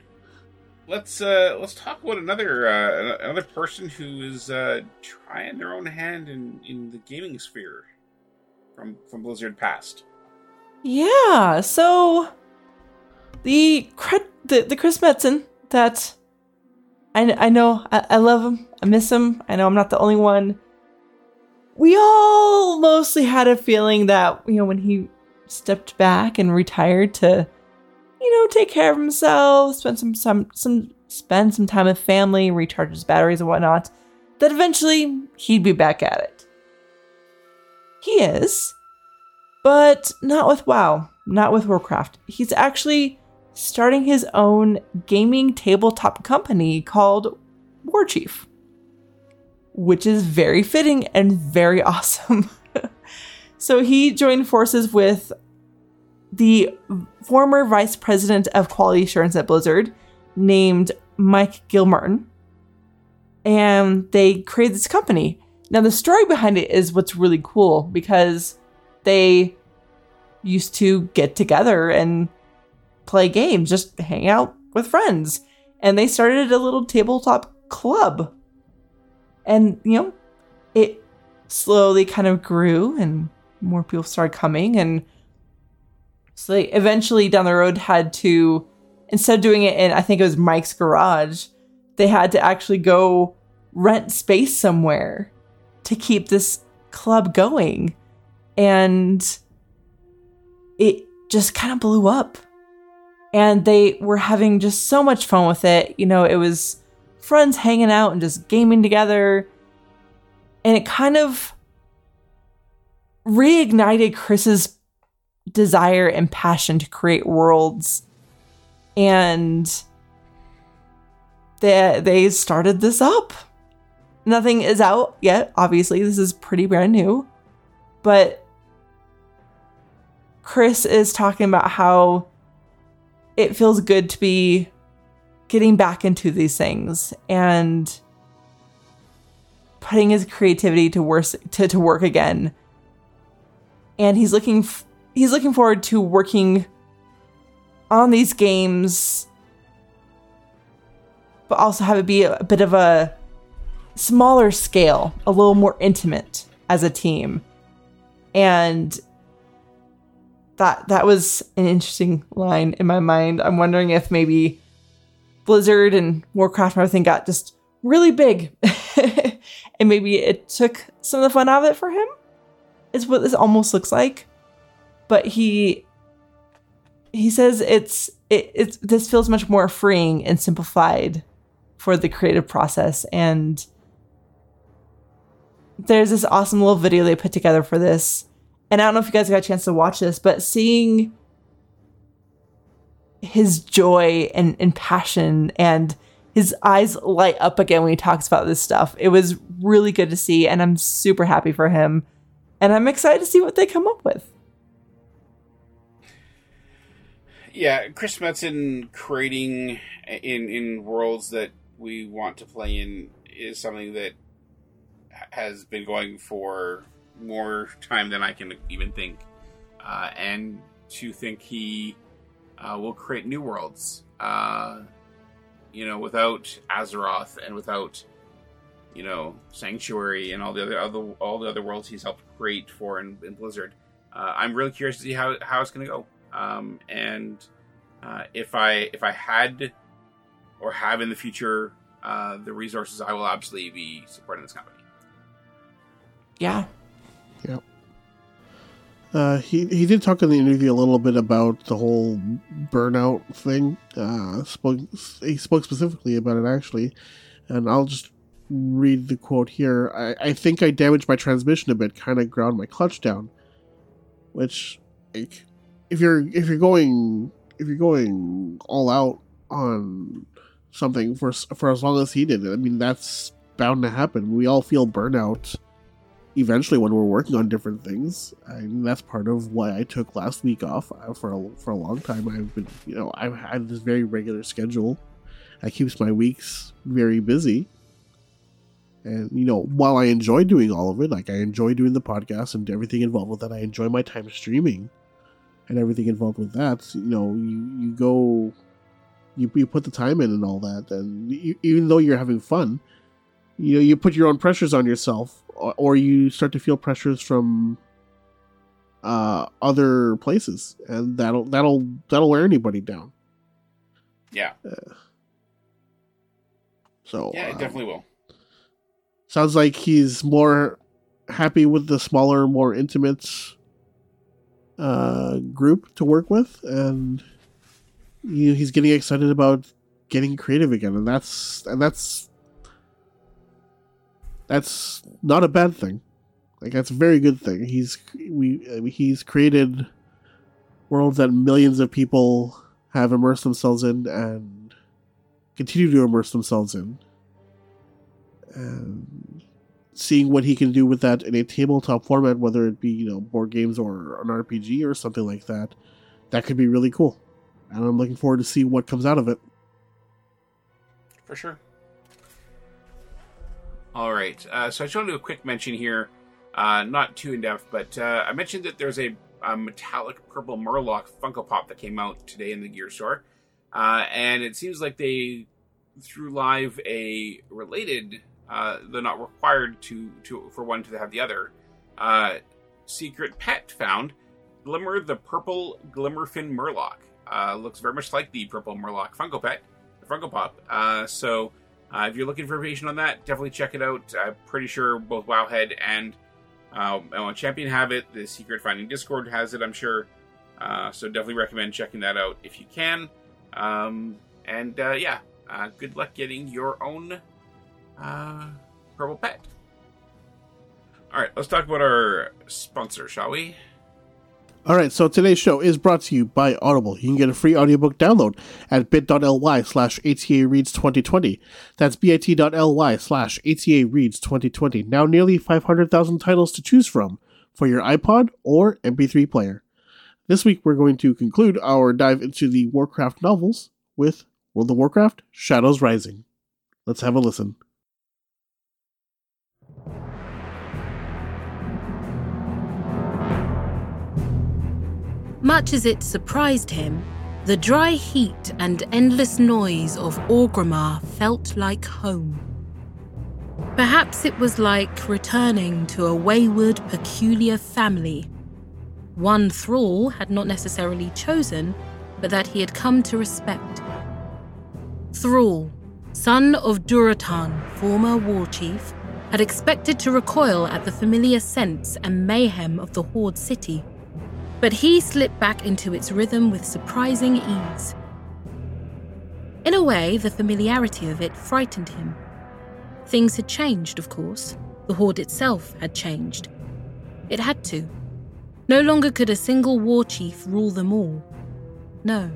Let's uh let's talk about another uh, another person who is uh, trying their own hand in in the gaming sphere from from Blizzard past. Yeah, so the cre- the, the Chris Metzen that I, I know I, I love him. I miss him. I know I'm not the only one. We all mostly had a feeling that you know when he stepped back and retired to you know take care of himself, spend some some some spend some time with family, recharge his batteries and whatnot, that eventually he'd be back at it. He is, but not with WoW, not with Warcraft. He's actually starting his own gaming tabletop company called Warchief, which is very fitting and very awesome. So he joined forces with the former vice president of quality assurance at Blizzard, named Mike Gilmartin, and they created this company. Now, the story behind it is what's really cool because they used to get together and play games, just hang out with friends. And they started a little tabletop club. And, you know, it slowly kind of grew and more people started coming. And so they eventually down the road had to, instead of doing it in, I think it was Mike's garage, they had to actually go rent space somewhere to keep this club going. And it just kind of blew up. And they were having just so much fun with it. You know, it was friends hanging out and just gaming together. And it kind of reignited Chris's desire and passion to create worlds. And they, they started this up. Nothing is out yet, obviously. This is pretty brand new. But Chris is talking about how it feels good to be getting back into these things and putting his creativity to work to, to work again. And he's looking f- he's looking forward to working on these games but also have it be a, a bit of a smaller scale, a little more intimate as a team. And that that was an interesting line in my mind. I'm wondering if maybe Blizzard and Warcraft and everything got just really big, and maybe it took some of the fun out of it for him. Is what this almost looks like, but he he says it's it, it's this feels much more freeing and simplified for the creative process and there's this awesome little video they put together for this and I don't know if you guys got a chance to watch this, but seeing his joy and, and passion and his eyes light up again when he talks about this stuff. It was really good to see, and I'm super happy for him. And I'm excited to see what they come up with. Yeah, Chris Metzen creating in in worlds that we want to play in is something that has been going for more time than I can even think. Uh, and to think he uh, will create new worlds, uh, you know, without Azeroth and without, you know, Sanctuary and all the other, other all the other worlds he's helped create for in, in Blizzard. Uh, I'm really curious to see how, how it's going to go. Um, and uh, if I if I had or have in the future uh, the resources, I will absolutely be supporting this company. Yeah, Yep. Uh, he he did talk in the interview a little bit about the whole burnout thing. Uh, spoke he spoke specifically about it actually, and I'll just read the quote here. I, I think I damaged my transmission a bit, kind of ground my clutch down. Which, like, if you're if you're going if you're going all out on something for for as long as he did, I mean that's bound to happen. We all feel burnout eventually when we're working on different things and that's part of why i took last week off I, for a, for a long time i've been you know i've had this very regular schedule that keeps my weeks very busy and you know while i enjoy doing all of it like i enjoy doing the podcast and everything involved with that i enjoy my time streaming and everything involved with that you know you you go you, you put the time in and all that and you, even though you're having fun you know you put your own pressures on yourself or, or you start to feel pressures from uh, other places, and that'll that'll that'll wear anybody down. Yeah, So yeah, it um, definitely will. Sounds like he's more happy with the smaller, more intimate uh, group to work with, and you know, he's getting excited about getting creative again, and that's and that's that's not a bad thing. Like that's a very good thing. He's we he's created worlds that millions of people have immersed themselves in and continue to immerse themselves in. And seeing what he can do with that in a tabletop format, whether it be you know board games or an RPG or something like that, that could be really cool. And I'm looking forward to see what comes out of it. For sure. All right. Uh, so I just want to do a quick mention here, uh, not too in depth, but uh, I mentioned that there's a, a metallic purple Murloc Funko Pop that came out today in the gear store, uh, and it seems like they threw live a related. Uh, they're not required to, to for one to have the other. Uh, secret pet found Glimmer the purple Glimmerfin Murloc. Uh, looks very much like the purple Murloc Funko Pet, Funko Pop. Uh, so uh, if you're looking for information on that, definitely check it out. I'm pretty sure both Wowhead and uh, Champion have it. The Secret Finding Discord has it, I'm sure. Uh, so definitely recommend checking that out if you can. Um, and yeah, good luck getting your own uh, purple pet. All right, let's talk about our sponsor, shall we? All right, so today's show is brought to you by Audible. You can get a free audiobook download at bit.ly slash ATA Reads 2020. That's bit.ly slash ATA Reads 2020. Now nearly 500,000 titles to choose from for your iPod or MP3 player. This week we're going to conclude our dive into the Warcraft novels with World of Warcraft Shadows Rising. Let's have a listen. Much as it surprised him, the dry heat and endless noise of Orgrimmar felt like home. Perhaps it was like returning to a wayward, peculiar family. One Thrall had not necessarily chosen, but that he had come to respect. Thrall, son of Durotan, former war chief, had expected to recoil at the familiar scents and mayhem of the Horde city but he slipped back into its rhythm with surprising ease. In a way, the familiarity of it frightened him. Things had changed, of course. The Horde itself had changed. It had to. No longer could a single war chief rule them all. No.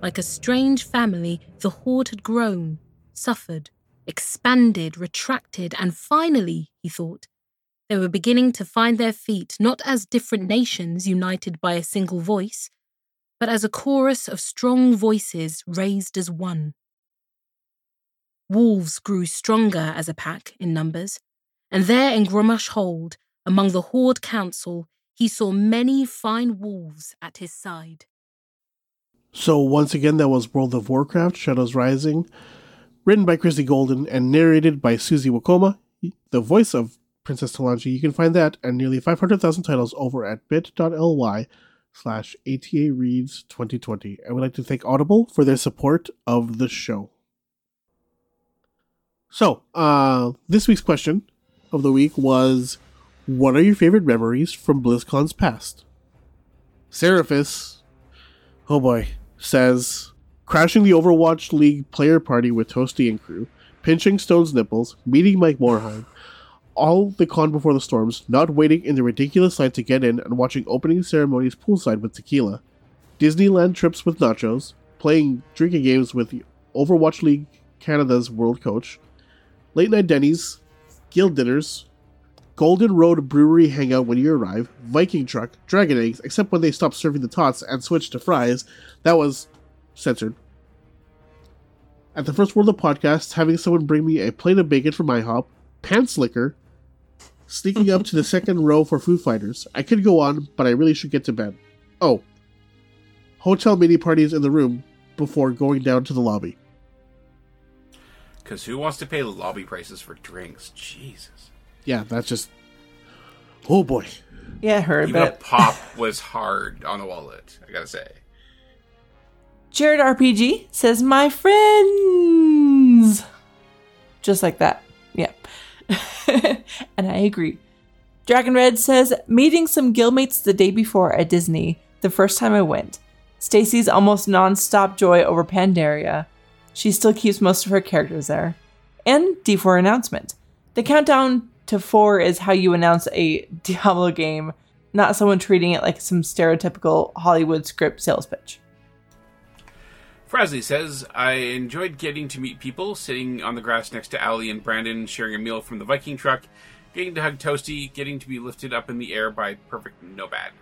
Like a strange family, the Horde had grown, suffered, expanded, retracted, and finally, he thought, they were beginning to find their feet not as different nations united by a single voice, but as a chorus of strong voices raised as one. Wolves grew stronger as a pack in numbers, and there in Grommash Hold, among the Horde Council, he saw many fine wolves at his side. So, once again, that was World of Warcraft Shadows Rising, written by Christie Golden and narrated by Susie Wokoma, the voice of Princess Talanji. You can find that and nearly 500,000 titles over at bit.ly slash ATA Reads 2020. I would like to thank Audible for their support of the show. So, uh, this week's question of the week was What are your favorite memories from BlizzCon's past? Seraphis, oh boy, says crashing the Overwatch League player party with Toasty and crew, pinching Stone's nipples, meeting Mike Morhaime, all the con before the storms, not waiting in the ridiculous line to get in and watching opening ceremonies poolside with tequila, Disneyland trips with nachos, playing drinking games with Overwatch League Canada's world coach, late night Denny's, guild dinners, Golden Road Brewery hangout when you arrive, Viking truck, dragon eggs, except when they stop serving the tots and switch to fries. That was censored. At the first World of Podcasts, having someone bring me a plate of bacon from IHOP, pants liquor, sneaking up to the second row for Foo Fighters. I could go on, but I really should get to bed. Oh, hotel mini parties in the room before going down to the lobby. Because who wants to pay lobby prices for drinks? Jesus. Yeah, that's just. Oh boy. Yeah, it hurt a Even a pop was hard on the wallet, I gotta say. Jared RPG says, My friends. Just like that. Yeah. and I agree. Dragon Red says, Meeting some guildmates the day before at Disney, the first time I went. Stacy's almost non stop joy over Pandaria. She still keeps most of her characters there. And D4 announcement. The countdown to 4 is how you announce a Diablo game, not someone treating it like some stereotypical Hollywood script sales pitch. Frasley says, I enjoyed getting to meet people, sitting on the grass next to Allie and Brandon, sharing a meal from the Viking truck, getting to hug Toasty, getting to be lifted up in the air by Perfect No Bad.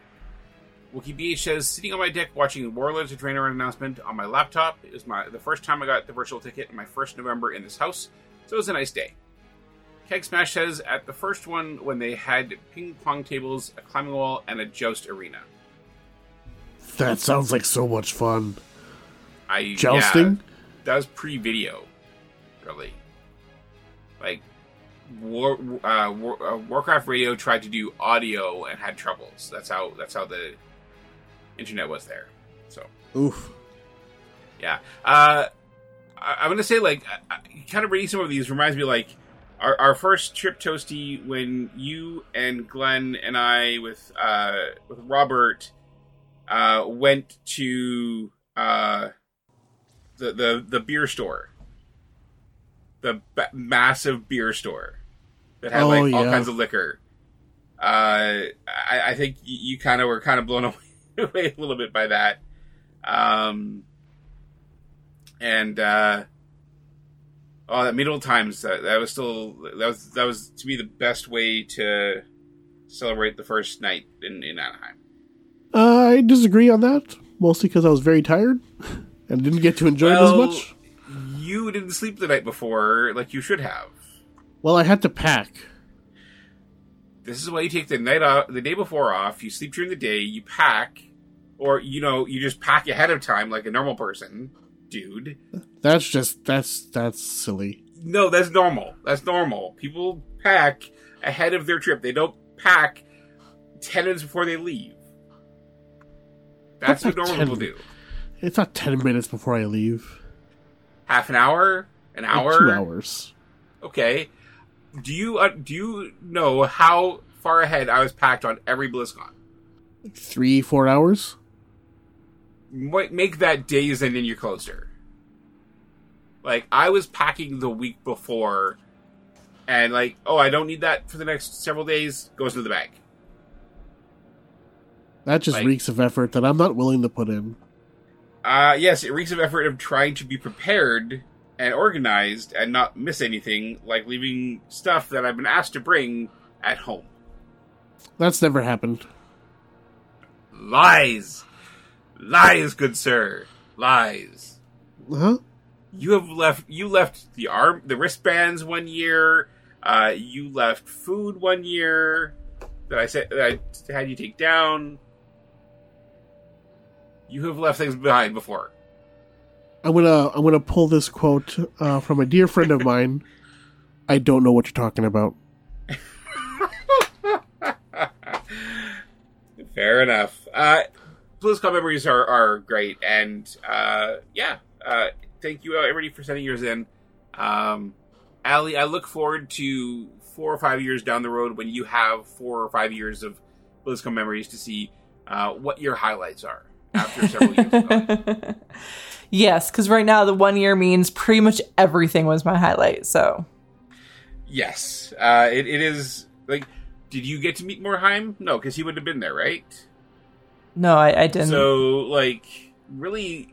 Wookie BH says, sitting on my deck watching Warlords of Draenor announcement on my laptop. It was my the first time I got the virtual ticket in my first November in this house, so it was a nice day. Keg Smash says, at the first one when they had ping pong tables, a climbing wall, and a joust arena. That sounds like so much fun. I Jousting? yeah, that was pre-video, really. Like, War, uh, War, uh, Warcraft Radio tried to do audio and had troubles. That's how that's how the internet was there. So Oof. yeah, uh, I, I'm gonna say like I, I- kind of reading some of these reminds me like our, our first trip toasty when you and Glenn and I with uh, with Robert uh, went to uh, the the the beer store, the ba- massive beer store that had Oh, like all yeah. kinds of liquor. Uh, I, I think you, you kind of were kind of blown away, away a little bit by that. Um, and uh, oh, that medieval times that, that was still that was that was to me the best way to celebrate the first night in, in Anaheim. I disagree on that, mostly because I was very tired and didn't get to enjoy it as much. you didn't sleep the night before like you should have. Well, I had to pack. This is why you take the night off, the day before off. You sleep during the day. You pack, or you know, you just pack ahead of time like a normal person, dude. That's just that's that's silly. No, that's normal. That's normal. People pack ahead of their trip. They don't pack ten minutes before they leave. That's That's what normal 10 people do. It's not ten minutes before I leave. Half an hour, an Like hour, two hours. Okay. Do you uh, do you know how far ahead I was packed on every BlizzCon? Like three, four hours. Ma- Make that days and then you're closer. Like I was packing the week before, and like, oh, I don't need that for the next several days. Goes into the bag. That just Like- reeks of effort that I'm not willing to put in. Uh, yes, it reeks of effort of trying to be prepared and organized and not miss anything, like leaving stuff that I've been asked to bring at home. That's never happened. Lies, lies, good sir, lies. Huh? You have left. You left the arm, the wristbands one year. Uh, you left food one year that I said that I had you take down. You have left things behind before. I'm gonna I'm gonna pull this quote uh, from a dear friend of mine. I don't know what you're talking about. Fair enough. Uh, BlizzCon memories are, are great, and uh, yeah, uh, thank you everybody for sending yours in. Um, Ali, I look forward to four or five years down the road when you have four or five years of BlizzCon memories to see uh, what your highlights are after several years. Ago. yes, because right now the one year means pretty much everything was my highlight. So Yes, uh, it, it is like. Did you get to meet Morhaime? No, because he would have been there, right? no, I, I didn't. So, like, really,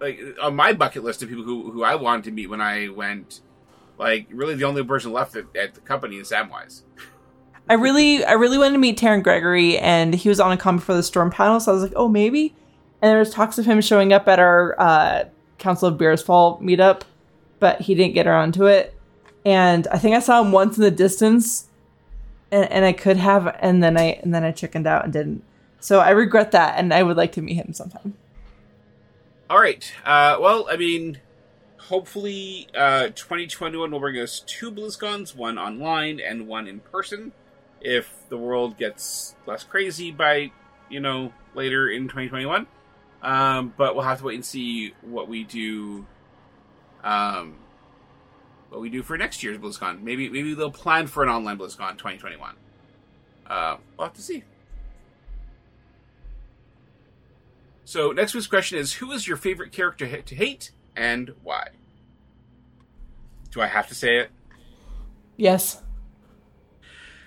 like on my bucket list of people who who I wanted to meet when I went, like, really the only person left at, at the company is Samwise. I really, I really wanted to meet Taryn Gregory, and he was on a comment for the Storm panel. So I was like, oh, maybe. And there was talks of him showing up at our uh, Council of Beers Fall meetup, but he didn't get around to it. And I think I saw him once in the distance, and, and I could have, and then I and then I chickened out and didn't. So I regret that, and I would like to meet him sometime. All right. Uh, well, I mean, hopefully, uh, 2021 will bring us two BlizzCons, one online and one in person. If the world gets less crazy by, you know, later in 2021. Um, but we'll have to wait and see what we do. Um, what we do for next year's BlizzCon. Maybe maybe they'll plan for an online BlizzCon 2021. Uh, we'll have to see. So next week's question is: Who is your favorite character ha- to hate and why? Do I have to say it? Yes.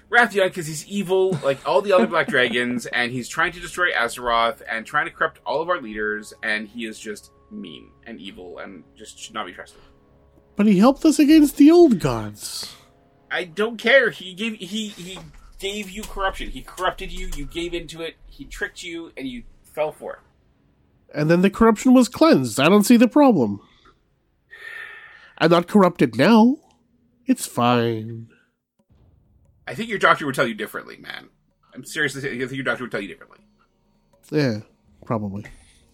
Wrathion, because he's evil, like all the other Black Dragons, and he's trying to destroy Azeroth and trying to corrupt all of our leaders, and he is just mean and evil and just should not be trusted. But he helped us against the old gods. I don't care. He gave he he gave you corruption. He corrupted you. You gave into it. He tricked you, and you fell for it. And then the corruption was cleansed. I don't see the problem. I'm not corrupted now. It's fine. I think your doctor would tell you differently, man. I'm seriously. I think your doctor would tell you differently. Yeah, probably.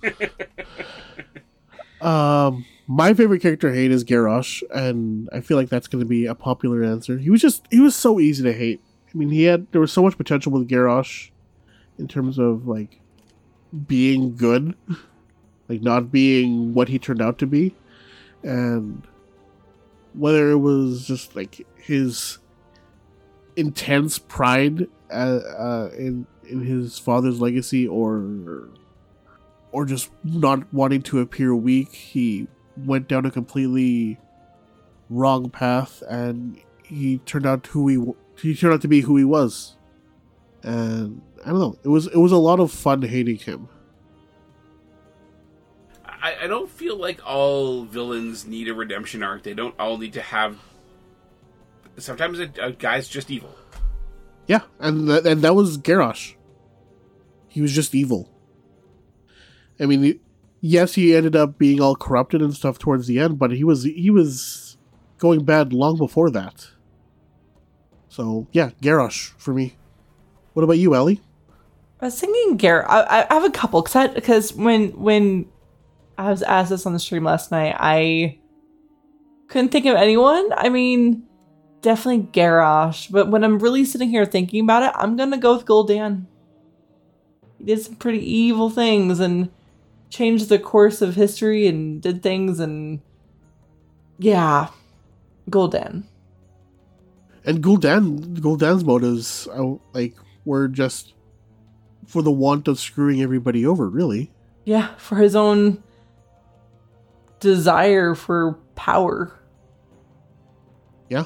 um, my favorite character hate is Garrosh, and I feel like that's going to be a popular answer. He was just he was so easy to hate. I mean, he had there was so much potential with Garrosh in terms of like being good, like not being what he turned out to be, and whether it was just like his intense pride uh, uh, in in his father's legacy or or just not wanting to appear weak he went down a completely wrong path and he turned out who he he turned out to be who he was and i don't know it was it was a lot of fun hating him I, I don't feel like all villains need a redemption arc. They don't all need to have. Sometimes a, a guy's just evil. yeah and th- and that was Garrosh he was just evil i mean he- yes, he ended up being all corrupted and stuff towards the end, but he was he was going bad long before that. So yeah, Garrosh for me. What about you, Ellie? I was thinking Garrett. I, I have a couple because because when when I was asked this on the stream last night, I couldn't think of anyone. I mean, definitely Garrosh, but when I'm really sitting here thinking about it, I'm gonna go with Gul'dan. He did some pretty evil things and changed the course of history and did things and yeah, Gul'dan. And Gul'dan, Gul'dan's motives, like, were just for the want of screwing everybody over. Really, Yeah, for his own desire for power. yeah.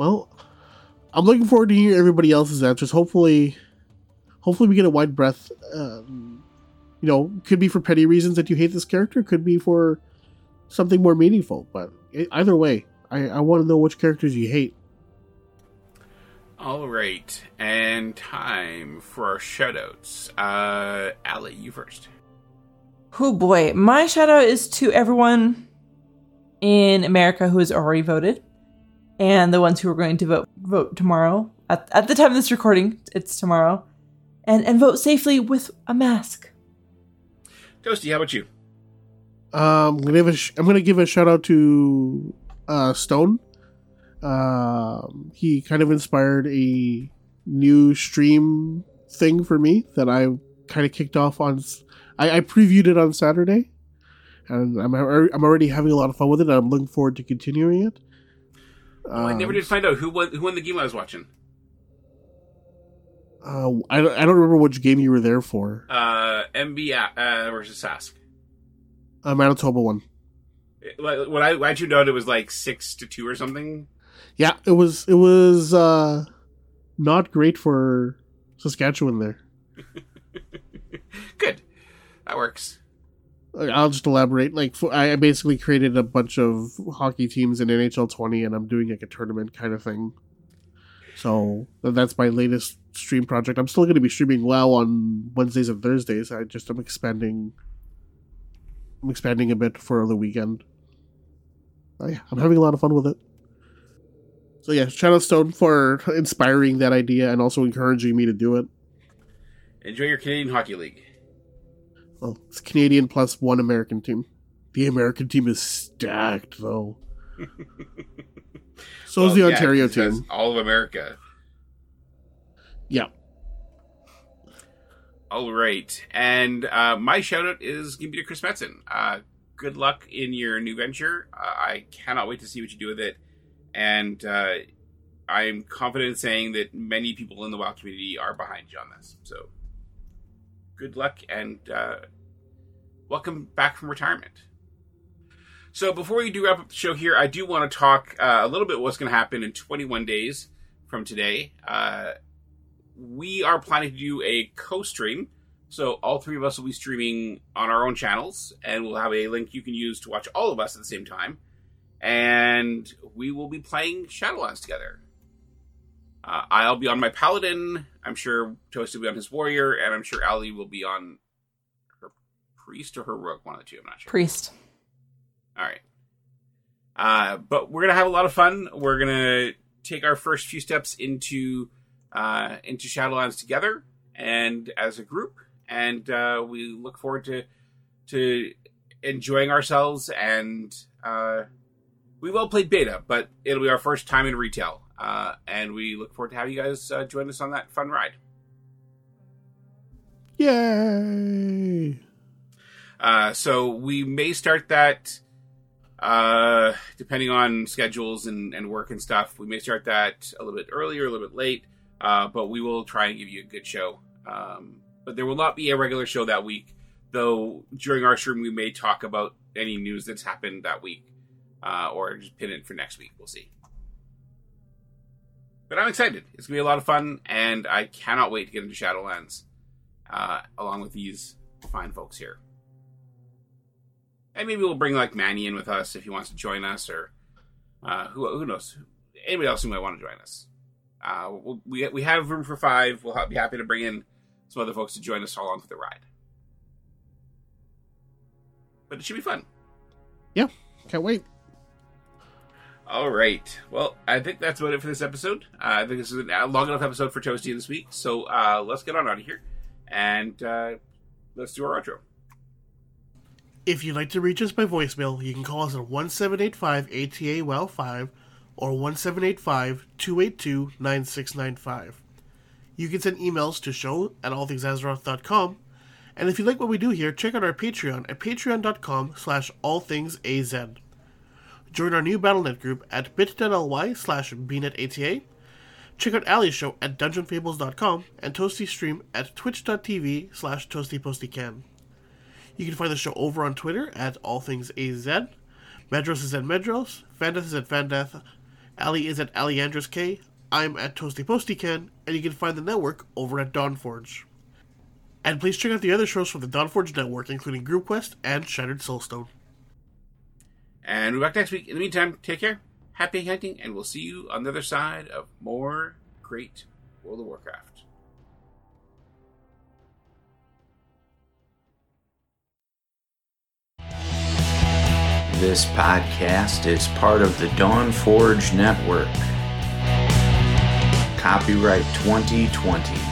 Well, I'm looking forward to hearing everybody else's answers. Hopefully, hopefully we get a wide breadth. Um, you know, could be for petty reasons that you hate this character. Could be for something more meaningful. But either way, I, I want to know which characters you hate. All right, and time for our shoutouts. Uh, Allie, you first. Oh boy, my shoutout is to everyone in America who has already voted and the ones who are going to vote vote tomorrow. At, at the time of this recording, it's tomorrow. And and vote safely with a mask. Toasty, how about you? Um, I'm gonna give a sh- I'm gonna give a shout out to uh, Stone. Um, he kind of inspired a new stream thing for me that I kind of kicked off on. s- I, I previewed it on Saturday, and I'm I'm already having a lot of fun with it. and I'm looking forward to continuing it. I never Um, did find out who won who won the game I was watching. Uh, I don't, I don't remember which game you were there for. Uh, MB uh, versus Sask. Uh, Manitoba one. Like, When I, I tuned out, it was like six to two or something. Yeah, it was it was uh, not great for Saskatchewan there. Good, that works. Like, I'll just elaborate. Like, I basically created a bunch of hockey teams in NHL 20, and I'm doing like a tournament kind of thing. So that's my latest stream project. I'm still going to be streaming WoW on Wednesdays and Thursdays. I just am expanding. I'm expanding a bit for the weekend. Oh, I'm having a lot of fun with it. So yeah, shout out Stone for inspiring that idea and also encouraging me to do it. Enjoy your Canadian Hockey League. Well, it's Canadian plus one American team. The American team is stacked, though. so is Well, the yeah, Ontario team. All of America. Yeah. All right, and uh, my shout out is going to be to Chris Metzen. Uh, good luck in your new venture. Uh, I cannot wait to see what you do with it, and uh, I'm confident in saying that many people in the WoW community are behind you on this. So, good luck and uh, welcome back from retirement. So, before we do wrap up the show here, I do want to talk uh, a little bit what's going to happen in 21 days from today. Uh, we are planning to do a co-stream so all three of us will be streaming on our own channels and we'll have a link you can use to watch all of us at the same time and we will be playing shadowlands together uh, i'll be on my paladin i'm sure toast will be on his warrior and i'm sure ali will be on her priest or her rook one of the two i'm not sure Priest. all right. Uh, but we're gonna have a lot of fun. We're gonna take our first few steps into uh, into Shadowlands together and as a group, and uh, we look forward to to enjoying ourselves. And uh, we will play beta, but it'll be our first time in retail, uh, and we look forward to having you guys uh, join us on that fun ride. Yay! Uh, so we may start that, uh, depending on schedules and, and work and stuff. We may start that a little bit earlier, a little bit late, uh, but we will try and give you a good show. Um, but there will not be a regular show that week, though. During our stream, we may talk about any news that's happened that week, uh, or just pin it for next week. We'll see. But I'm excited. It's gonna be a lot of fun, and I cannot wait to get into Shadowlands, uh, along with these fine folks here. And maybe we'll bring like Manny in with us if he wants to join us, or uh, who who knows? Anybody else who might want to join us. Uh, we'll, we we have room for five. We'll be happy to bring in some other folks to join us along for the ride. But it should be fun. Yeah, can't wait. All right. Well, I think that's about it for this episode. Uh, I think this is a long enough episode for Toasty this week. So uh, let's get on out of here and uh, let's do our outro. If you'd like to reach us by voicemail, you can call us at 1785 ATA WOW 5 or 1785 282 9695. You can send emails to show at allthingsazeroth.com. And if you like what we do here, check out our Patreon at patreon.com slash allthingsaz. Join our new Battle.net group at bit.ly slash bnetata. Check out Ali's show at dungeonfables.com and Toasty stream at twitch.tv slash toastypostycan. You can find the show over on Twitter at allthingsaz. Medros is at Medros, Fandeath is at Fandeath, Ali is at Aliandros I'm at Toasty Postycan, and you can find the network over at Dawnforge. And please check out the other shows from the Dawnforge network, including Group Quest and Shattered Soulstone. And we're back next week. In the meantime, take care, happy hunting, and we'll see you on the other side of more great World of Warcraft. This podcast is part of the Dawn Forge Network. Copyright 2020.